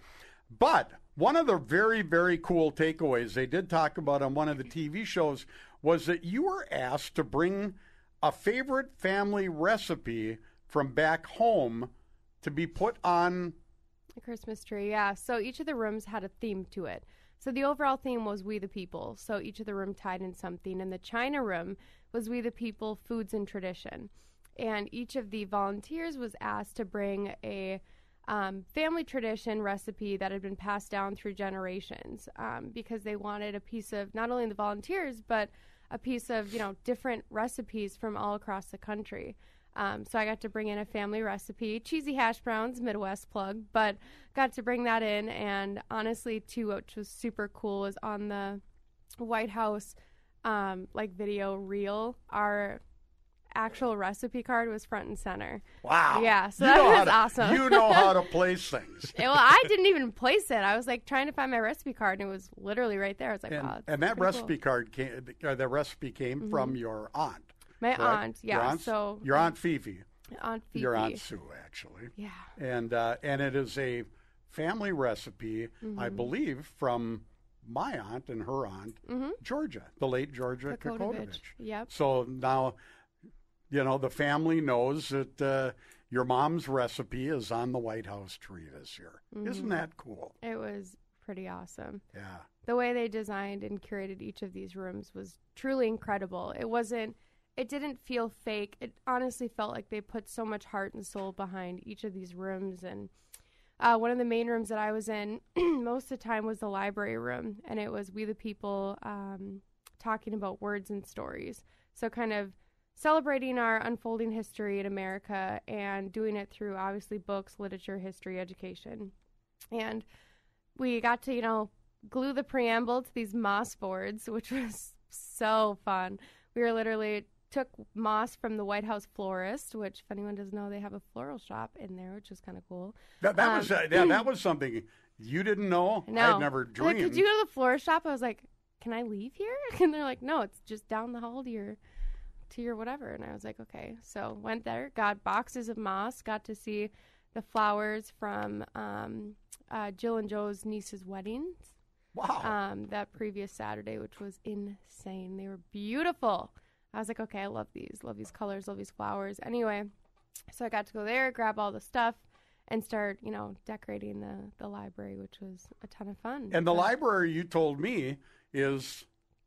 but one of the very very cool takeaways they did talk about on one of the TV shows was that you were asked to bring a favorite family recipe from back home to be put on A Christmas tree, yeah. So each of the rooms had a theme to it. So the overall theme was We the People. So each of the room tied in something. And the China room was We the People, Foods and Tradition. And each of the volunteers was asked to bring a um, family tradition recipe that had been passed down through generations um, because they wanted a piece of not only the volunteers, but a piece of, you know, different recipes from all across the country. Um, so I got to bring in a family recipe, cheesy hash browns, Midwest plug, but got to bring that in. And honestly, too, which was super cool, was on the White House um, like video reel, our actual recipe card was front and center. Wow. Yeah, so You that was to- awesome. You know how to place things. well, I didn't even place it. I was like trying to find my recipe card, and it was literally right there. I was like, and, wow. and that recipe cool. card came. Uh, the recipe came Mhm. from your aunt. My correct? aunt, Your yeah, aunt- so- your aunt Fifi. Aunt Fifi. Your aunt Sue, actually. Yeah. And uh, and it is a family recipe, I Mhm. believe, from my aunt and her aunt, Mhm. Georgia, the late Georgia. Kokotovich. Yep. So now, you know, the family knows that uh, your mom's recipe is on the White House tree this year. Isn't Mhm. that cool? It was pretty awesome. Yeah. The way they designed and curated each of these rooms was truly incredible. It wasn't it didn't feel fake. It honestly felt like they put so much heart and soul behind each of these rooms and uh, one of the main rooms that I was in most of the time was the library room, and it was We the People um, talking about words and stories. So, kind of celebrating our unfolding history in America and doing it through obviously books, literature, history, education. And we got to, you know, glue the preamble to these moss boards, which was so fun. We were literally took moss from the White House florist, which if anyone doesn't know, they have a floral shop in there, which is kind of cool. That, that Um, was uh, yeah, that was something you didn't know. no. I'd never They're Like, dreamed. could you go to the florist shop? I was like, can I leave here? And they're like, no, it's just down the hall to your to your whatever. And I was like, okay. So went there, got boxes of moss, got to see the flowers from um, uh, Jill and Joe's niece's weddings. Wow. Um, that previous Saturday, which was insane. They were beautiful. I was like, okay, I love these, love these colors, love these flowers. Anyway, so I got to go there, grab all the stuff, and start, you know, decorating the the library, which was a ton of fun. and the library you told me is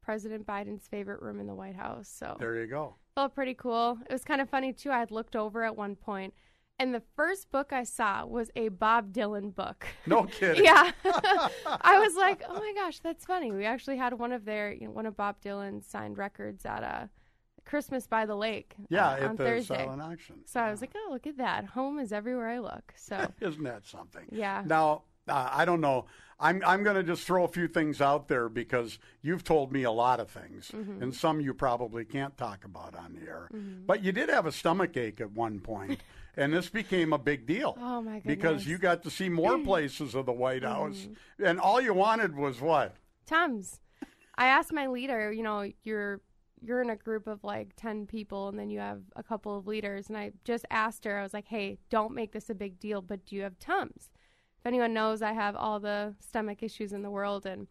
President Biden's favorite room in the White House. So there. You go. felt pretty cool. It was kind of funny too. I had looked over at one point, and the first book I saw was a Bob Dylan book. No kidding. yeah, I was like, oh my gosh, that's funny. We actually had one of their, you know, one of Bob Dylan's signed records at a Christmas by the Lake. Yeah, uh, on Thursday. silent auction. So I was like, oh, look at that. Home is everywhere I look. So Isn't that something? Yeah. Now, uh, I don't know. I'm I'm going to just throw a few things out there because you've told me a lot of things, Mhm. and some you probably can't talk about on the air. Mhm. But you did have a stomach ache at one point, and this became a big deal. Oh, my god Because you got to see more places of the White House, Mm-hmm. and all you wanted was what? Tums. I asked my leader, you know, you're you're in a group of like 10 people and then you have a couple of leaders and I just asked her I was like, "Hey, don't make this a big deal, but do you have Tums?" If anyone knows, I have all the stomach issues in the world and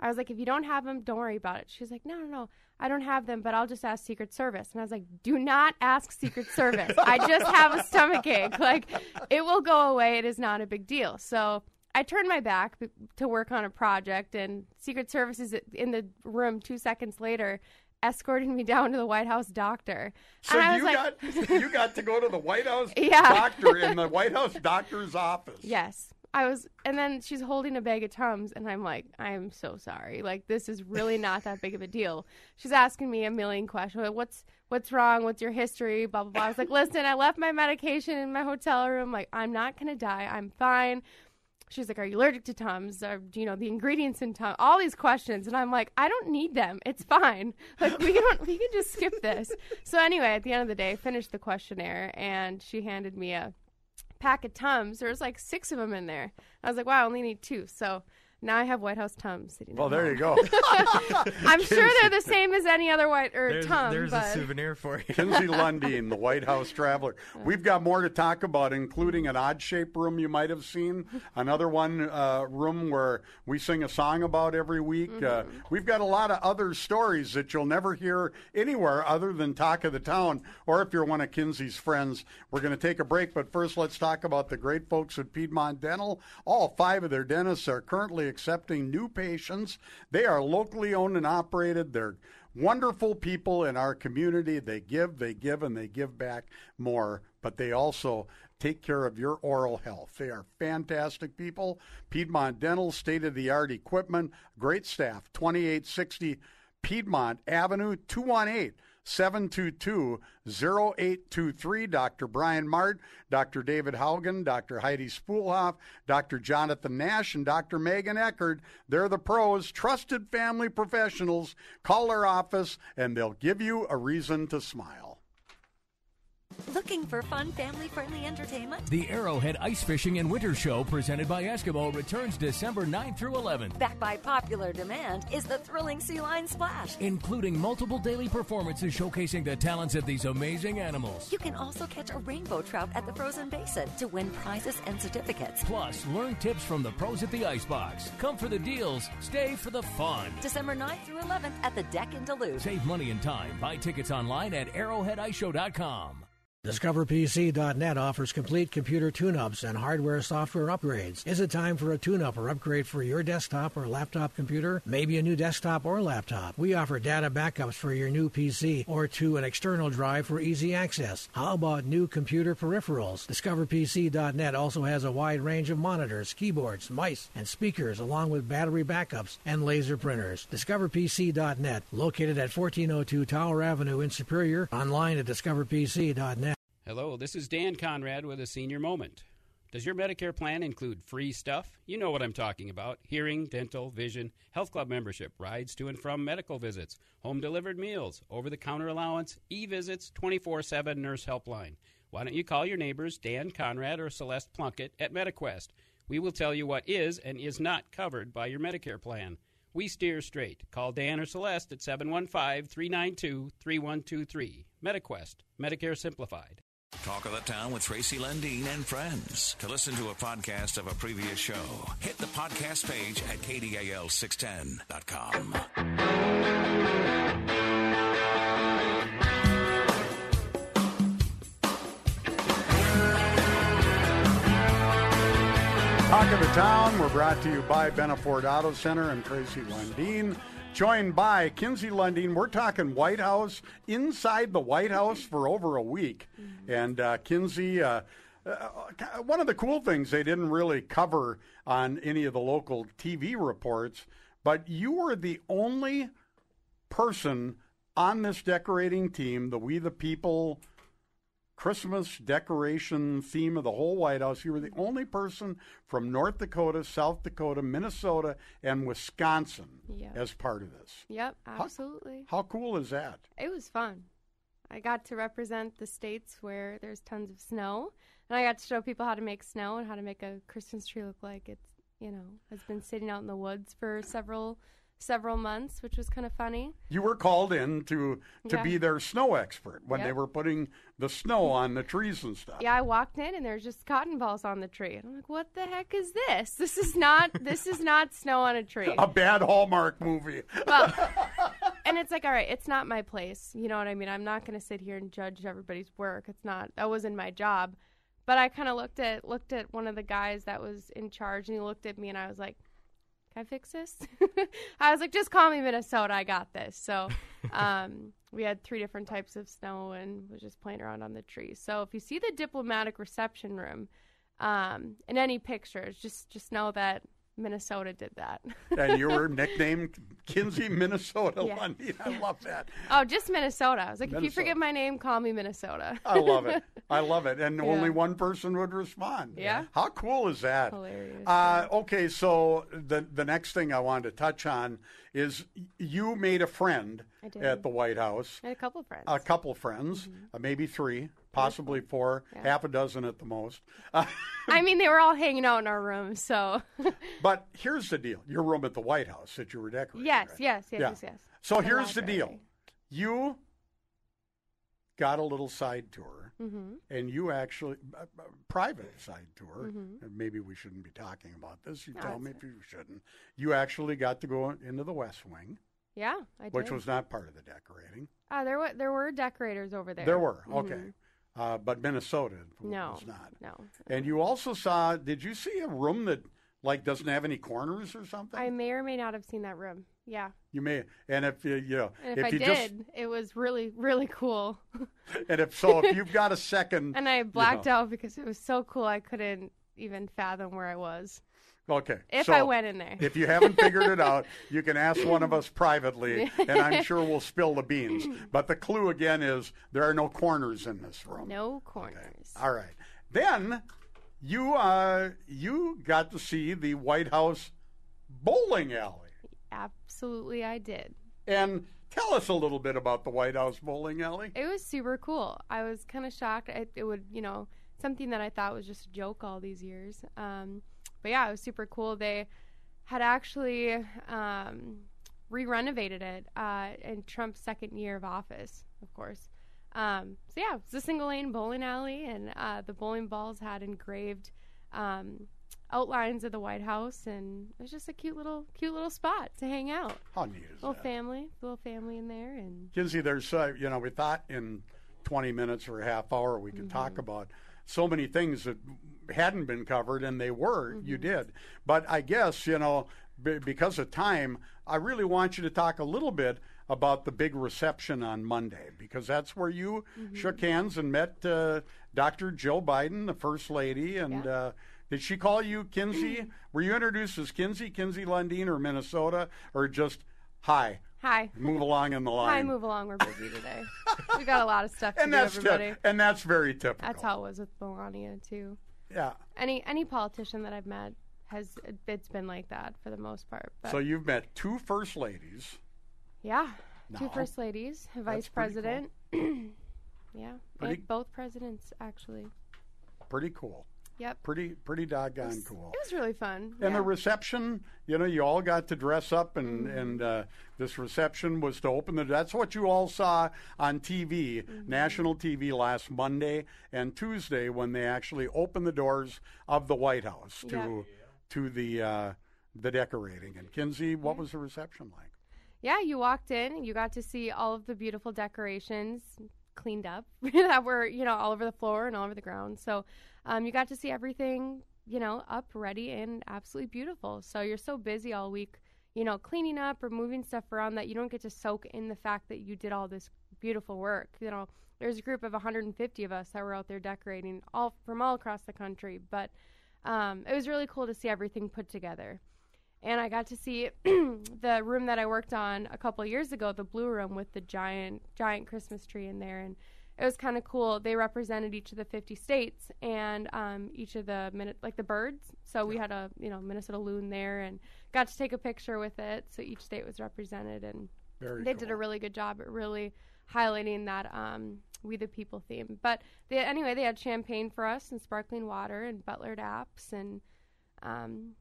I was like, "If you don't have them, don't worry about it." She's like, "No, no, no. I don't have them, but I'll just ask Secret Service." And I was like, "Do not ask Secret Service. I just have a stomach ache. Like it will go away. It is not a big deal." So, I turned my back to work on a project, and Secret Service is in the room two seconds later, escorting me down to the White House doctor. So and I was you like, got you got to go to the White House Yeah. doctor in the White House doctor's office. yes. I was, and then she's holding a bag of Tums, and I'm like, I'm so sorry. Like, this is really not that big of a deal. She's asking me a million questions. What's what's wrong? What's your history? Blah blah blah. I was like, listen, I left my medication in my hotel room. Like, I'm not gonna die. I'm fine. She's like, "Are you allergic to Tums? Or you know the ingredients in Tums?" All these questions, and I'm like, "I don't need them. It's fine. Like we don't. We can just skip this." So anyway, at the end of the day, finished the questionnaire, and she handed me a pack of Tums. There was like six of them in there. I was like, "Wow, I only need two. So now I have White House Tums sitting. There. Well, there home. you go. I'm sure they're the same as any other white or There's, Tum. there's but a souvenir for you. Kinsey Lundeen, the White House Traveler. We've got more to talk about, including an odd shaped room you might have seen, another one uh, room where we sing a song about every week. Uh, we've got a lot of other stories that you'll never hear anywhere other than Talk of the Town, or if you're one of Kinsey's friends. We're going to take a break, but first let's talk about the great folks at Piedmont Dental. All five of their dentists are currently accepting new patients. They are locally owned and operated. They're wonderful people in our community. They give, they give, and they give back more, but they also take care of your oral health. They are fantastic people. Piedmont Dental, state of the art equipment, great staff, 2860 Piedmont Avenue, 218 722 0823. Dr. Brian Mart, Dr. David Haugen, Dr. Heidi Spoolhoff, Dr. Jonathan Nash, and Dr. Megan Eckert. They're the pros, trusted family professionals. Call their office and they'll give you a reason to smile. Looking for fun, family friendly entertainment? The Arrowhead Ice Fishing and Winter Show, presented by Eskimo, returns December 9th through 11th. Backed by popular demand is the thrilling Sea Lion Splash. Including multiple daily performances showcasing the talents of these amazing animals. You can also catch a rainbow trout at the frozen basin to win prizes and certificates. Plus, learn tips from the pros at the Icebox. Come for the deals, stay for the fun. December 9th through 11th at the DECC in Duluth. Save money and time. Buy tickets online at arrowheadiceshow.com. DiscoverPC.net offers complete computer tune-ups and hardware software upgrades. Is it time for a tune-up or upgrade for your desktop or laptop computer? Maybe a new desktop or laptop. We offer data backups for your new PC or to an external drive for easy access. How about new computer peripherals? DiscoverPC.net also has a wide range of monitors, keyboards, mice, and speakers along with battery backups and laser printers. DiscoverPC.net, located at 1402 Tower Avenue in Superior, online at discoverpc.net. Hello, this is Dan Conrad with a senior moment. Does your Medicare plan include free stuff? You know what I'm talking about hearing, dental, vision, health club membership, rides to and from medical visits, home delivered meals, over the counter allowance, e visits, 24 7 nurse helpline. Why don't you call your neighbors Dan Conrad or Celeste Plunkett at MetaQuest? We will tell you what is and is not covered by your Medicare plan. We steer straight. Call Dan or Celeste at 715 392 3123. MetaQuest, Medicare Simplified. Talk of the Town with Tracy Lundeen and friends. To listen to a podcast of a previous show, hit the podcast page at kdal610.com. Talk of the Town, we're brought to you by Benna Ford Auto Center and Tracy Lundeen. Joined by Kinsey Lundeen. We're talking White House, inside the White House for over a week. And uh, Kinsey, uh, uh, one of the cool things they didn't really cover on any of the local TV reports, but you were the only person on this decorating team, the We the People Christmas decoration theme of the whole White House. You were the only person from North Dakota, South Dakota, Minnesota, and Wisconsin Yep. as part of this. Yep, absolutely. How cool is that? It was fun. I got to represent the states where there's tons of snow, and I got to show people how to make snow and how to make a Christmas tree look like it's, you know, has been sitting out in the woods for several several months, which was kind of funny. You were called in to to Yeah. be their snow expert when they were putting the snow on the trees and stuff. Yeah, I walked in and there's just cotton balls on the tree, and I'm like, "What the heck is this? This is not this is not snow on a tree." A bad Hallmark movie. Well, and it's like, all right, it's not my place. You know what I mean? I'm not going to sit here and judge everybody's work. It's not. That wasn't my job. But I kind of looked at looked at one of the guys that was in charge, and he looked at me, and I was like, "Can I fix this?" I was like, "Just call me Minnesota. I got this." So, um, we had three different types of snow, and was just playing around on the trees. So, if you see the diplomatic reception room, um, in any pictures, just just know that Minnesota did that. and you were nicknamed Kinsey, Minnesota Yeah. Lundeen. I love that. Oh, just Minnesota. I was like, if you forget my name, call me Minnesota. I love it. I love it. And Yeah. only one person would respond. Yeah. How cool is that? Hilarious. Uh, okay, so the the next thing I wanted to touch on is you made a friend at the White House. A couple friends. A couple friends, uh, maybe three, possibly four, Yeah. half a dozen at the most. Uh, I mean, they were all hanging out in our room, so but here's the deal: your room at the White House that you were decorating. yes, right? yes, yes, Yeah. yes, yes. So The here's the deal: you got a little side tour, Mhm. and you actually a, a private side tour. Mhm. And maybe we shouldn't be talking about this. You No, tell me if you shouldn't. You actually got to go into the West Wing, Yeah, I did. which was not part of the decorating. Uh, there were there were decorators over there. There were okay, Mhm. uh, but Minnesota No, was not. no. And you also saw. Did you see a room that like doesn't have any corners or something? I may or may not have seen that room. Yeah, you may. And if you you know and if, I you did, just it was really really cool. and if so, if you've got a second, and I you blacked know. out because it was so cool. I couldn't even fathom where I was. Okay. If so I went in there. if you haven't figured it out, you can ask one of us privately, and I'm sure we'll spill the beans. But the clue again is there are no corners in this room. No corners. All right. Then you uh, you got to see the White House bowling alley. Absolutely, I did. And Tell us a little bit about the White House bowling alley. It was super cool. I was kind of shocked. It, it would, you know, something that I thought was just a joke all these years. Um, but yeah, it was super cool. They had actually um, re-renovated it uh, in Trump's second year of office, of course. Um, so yeah, it's a single lane bowling alley, and uh, the bowling balls had engraved um, outlines of the White House, and it was just a cute little, cute little spot to hang out. How neat is little that? family, little family in there, and Kinsey, there's, uh, you know, we thought in 20 minutes or a half hour we could talk Mm-hmm. about so many things that hadn't been covered, and they were, you Mm-hmm. did. But I guess, you know, b- because of time, I really want you to talk a little bit about the big reception on Monday, because that's where you Mm-hmm. shook hands and met uh, Dr. Joe Biden, the First Lady, and. Uh, did she call you Kinsey? Were you introduced as Kinsey, Kinsey Lundeen, or Minnesota, or just hi? hi. Move along in the line. Hi, move along. We're busy today. we got a lot of stuff to and do, that's everybody. and that's very typical. That's how it was with Melania too. Yeah. Any any politician that I've met has it's been like that for the most part. But So you've met two first ladies. yeah, two No. first ladies, a vice pretty cool. president. yeah, Pretty- and both presidents actually. Pretty cool. Yep. Pretty pretty doggone cool. It was really fun. And yeah. the reception, you know, you all got to dress up, and Mm-hmm. and uh, this reception was to open the. That's what you all saw on TV, Mm-hmm. national TV, last Monday and Tuesday when they actually opened the doors of the White House to Yeah. to the uh, the decorating. And Kinsey, what was the reception like? Yeah, you walked in, you got to see all of the beautiful decorations cleaned up that were, you know, all over the floor and all over the ground. So um, you got to see everything, you know, up, ready, and absolutely beautiful. So you're so busy all week, you know, cleaning up or moving stuff around that you don't get to soak in the fact that you did all this beautiful work. You know, there's a group of 150 of us that were out there decorating all from all across the country, but um, it was really cool to see everything put together and I got to see the room that I worked on a couple years ago, the blue room with the giant giant Christmas tree in there, and it was kind of cool. They represented each of the 50 states and um, each of the minute like the birds. So we had a you know Minnesota loon there, and got to take a picture with it. So each state was represented, and Very they did a really good job at really highlighting that um, we the people theme. But they, anyway, they had champagne for us and sparkling water and Butler apps and. Um,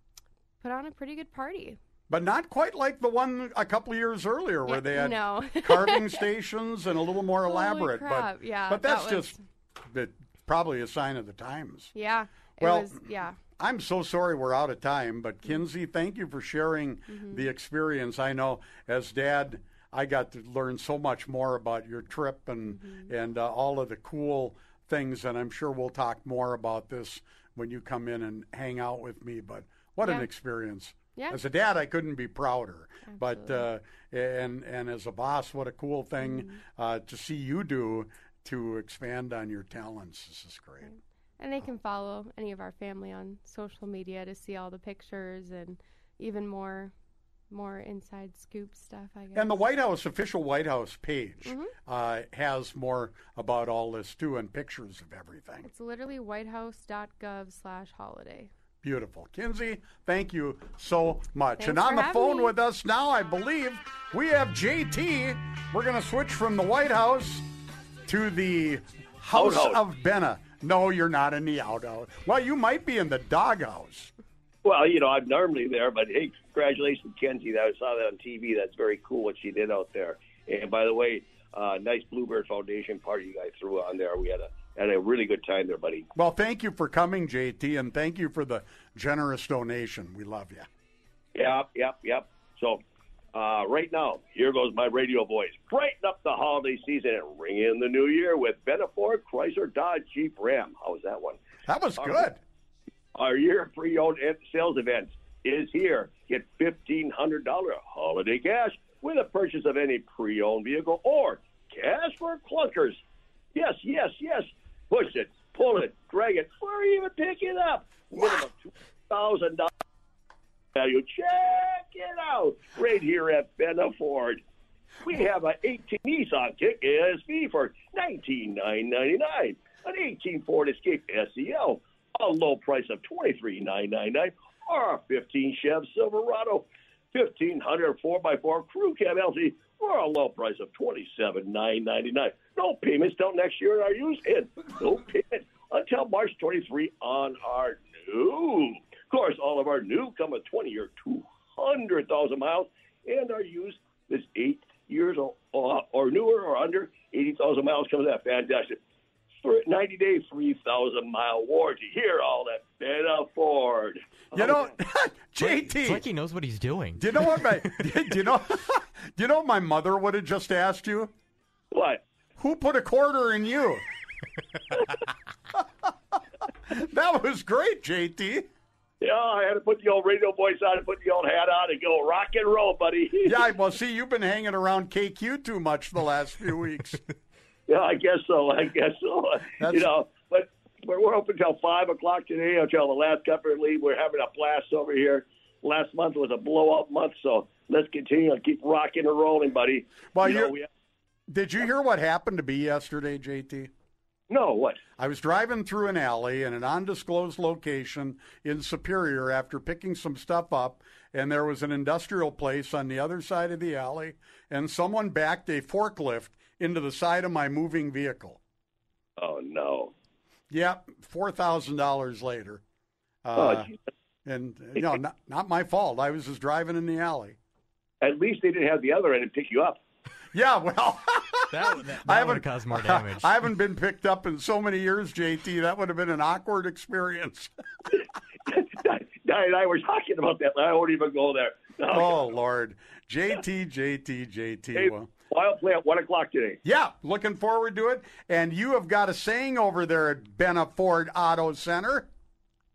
put on a pretty good party. But not quite like the one a couple years earlier where Yeah, they had no. carving stations and a little more Holy elaborate. crap, But yeah, but that's that was- just probably a sign of the times. Yeah. It Well, was yeah. I'm so sorry we're out of time, but Kinsey, thank you for sharing Mhm. the experience. I know as dad, I got to learn so much more about your trip and Mm-hmm. and uh, all of the cool things, and I'm sure we'll talk more about this when you come in and hang out with me. But what an experience! Yeah. As a dad, I couldn't be prouder. But uh, and and as a boss, what a cool thing Mm-hmm. uh, to see you do to expand on your talents. This is great. And they can follow any of our family on social media to see all the pictures and even more more inside scoop stuff, I guess. And the White House official White House page Mhm. uh, has more about all this too, and pictures of everything. It's literally whitehouse.gov slash holiday. Beautiful, Kinsey. Thank you so much. Thanks and on the phone me. with us now, I believe we have JT. We're going to switch from the White House to the House Outhouse. of Benna. No, you're not in the outhouse. Well, you might be in the doghouse. Well, you know, I'm normally there, but hey, congratulations, Kenzie. That I saw that on TV. That's very cool what she did out there. And by the way, uh, nice Bluebird Foundation party you guys threw on there. We had a had a really good time there, buddy. Well, thank you for coming, JT, and thank you for the generous donation. We love you. Yep, yep, yep. So, uh, right now, here goes my radio voice. Brighten up the holiday season and ring in the new year with Benna Ford Chrysler Dodge Jeep Ram. How was that one? That was Our- good. Our year pre-owned e- sales event is here. Get fifteen hundred dollar holiday cash with a purchase of any pre-owned vehicle or cash for clunkers. Yes, yes, yes. Push it, pull it, drag it, or even pick it up. Minimum two thousand dollars value. Check it out. Right here at Benna Ford. We have an 18 Nissan Kicks SV for 19,999, an 18 Ford Escape SEL, a low price of $23,999, or a 15 Chev Silverado, 1500 4x4 Crew Cab LT, for a low price of twenty seven nine ninety nine. No payments till next year in our used and no payments until March twenty three on our new. Of course, all of our new come with twenty or two hundred thousand miles, and our used is eight years or, or newer or under eighty thousand miles comes that fantastic. For 90 day, 3,000 mile warranty. Hear all that. Benna Ford. You know, JT. It's like he knows what he's doing. Do you know what my do you know do you know what my mother would have just asked you? What? Who put a quarter in you? that was great, JT. Yeah, I had to put the old radio voice on and put the old hat on and go rock and roll, buddy. yeah, well, see, you've been hanging around KQ too much the last few weeks. Yeah, I guess so. I guess so. That's- You know, but we're, we're open until five o'clock today until the last Cup lead. We're having a blast over here. Last month was a blowout month, so let's continue and keep rocking and rolling, buddy. Well, you know, we Did you hear what happened to me yesterday, JT? No, what? I was driving through an alley in an undisclosed location in Superior after picking some stuff up, and there was an industrial place on the other side of the alley, and someone backed a forklift into the side of my moving vehicle. Oh no! Yep, four thousand dollars later. Oh, Uh, geez. and you know, not, not my fault. I was just driving in the alley. At least they didn't have the other end and pick you up. Yeah, well, that, that, I that haven't would have caused more damage. I haven't been picked up in so many years, JT. That would have been an awkward experience. Di and I were talking about that. I won't even go there. No. oh Lord, JT, JT, JT. Hey, Well, Wild play at one o'clock today. yeah, looking forward to it. And you have got a saying over there at Benna Ford Auto Center.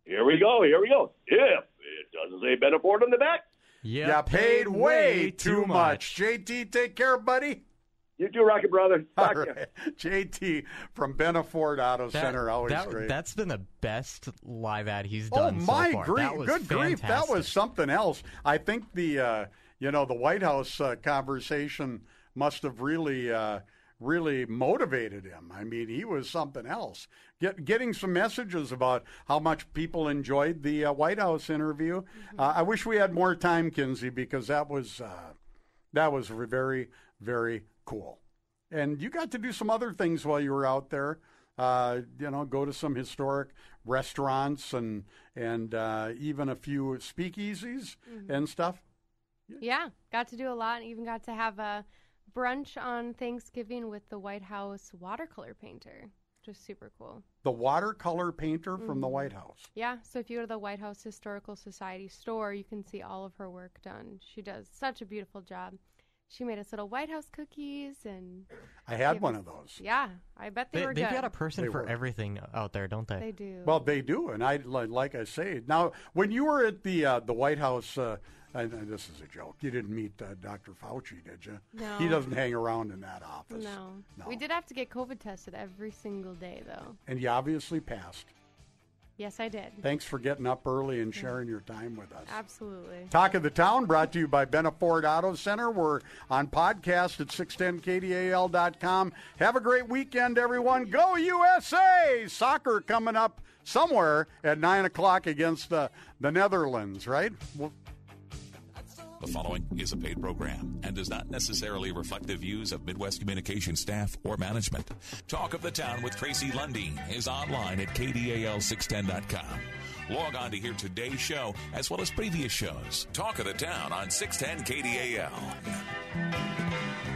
Here we go. Here we go. If it doesn't say Benna Ford on the back, Yeah, paid way too much. JT, take care, buddy. You too, Rocket Brother. All Talk to you. right. JT from Benna Ford Auto That- Center, always that, great. That's been the best live ad he's Oh done my so far. grief! That was Good grief! That was something else. I think the uh, you know the White House uh, conversation must have really uh, really motivated him. I mean, he was something else. Get, getting some messages about how much people enjoyed the uh, White House interview. Uh, I wish we had more time, Kinsey, because that was uh, that was very very cool. And you got to do some other things while you were out there. Uh, you know, go to some historic restaurants and and uh, even a few speakeasies Mhm. and stuff. Yeah, got to do a lot. and Even got to have a brunch on Thanksgiving with the White House watercolor painter, which was super cool. The watercolor painter from the Mhm. White House. Yeah, so if you go to the White House Historical Society store, you can see all of her work done. She does such a beautiful job. She made us little White House cookies, and I had one us- of those. Yeah, I bet they, They, were they've good. got a person They for were. everything out there, don't they? They do. Well, they do, and I li- like I say now. When you were at the uh, the White House, uh, and and this is a joke. You didn't meet uh, Dr. Fauci, did you? No. He doesn't hang around in that office. no. No. we did have to get COVID tested every single day, though. And you obviously passed. Yes, I did. Thanks for getting up early and sharing your time with us. Absolutely. Talk of the Town brought to you by Benna Ford Auto Center. We're on podcast at 610kdal.com. Have a great weekend, everyone. Go USA! Soccer coming up somewhere at 9 o'clock against the, the Netherlands, right? Well, The following is a paid program and does not necessarily reflect the views of Midwest Communication staff or management. Talk of the Town with Tracy Lundeen is online at kdal610.com. Log on to hear today's show as well as previous shows. Talk of the Town on 610 KDAL.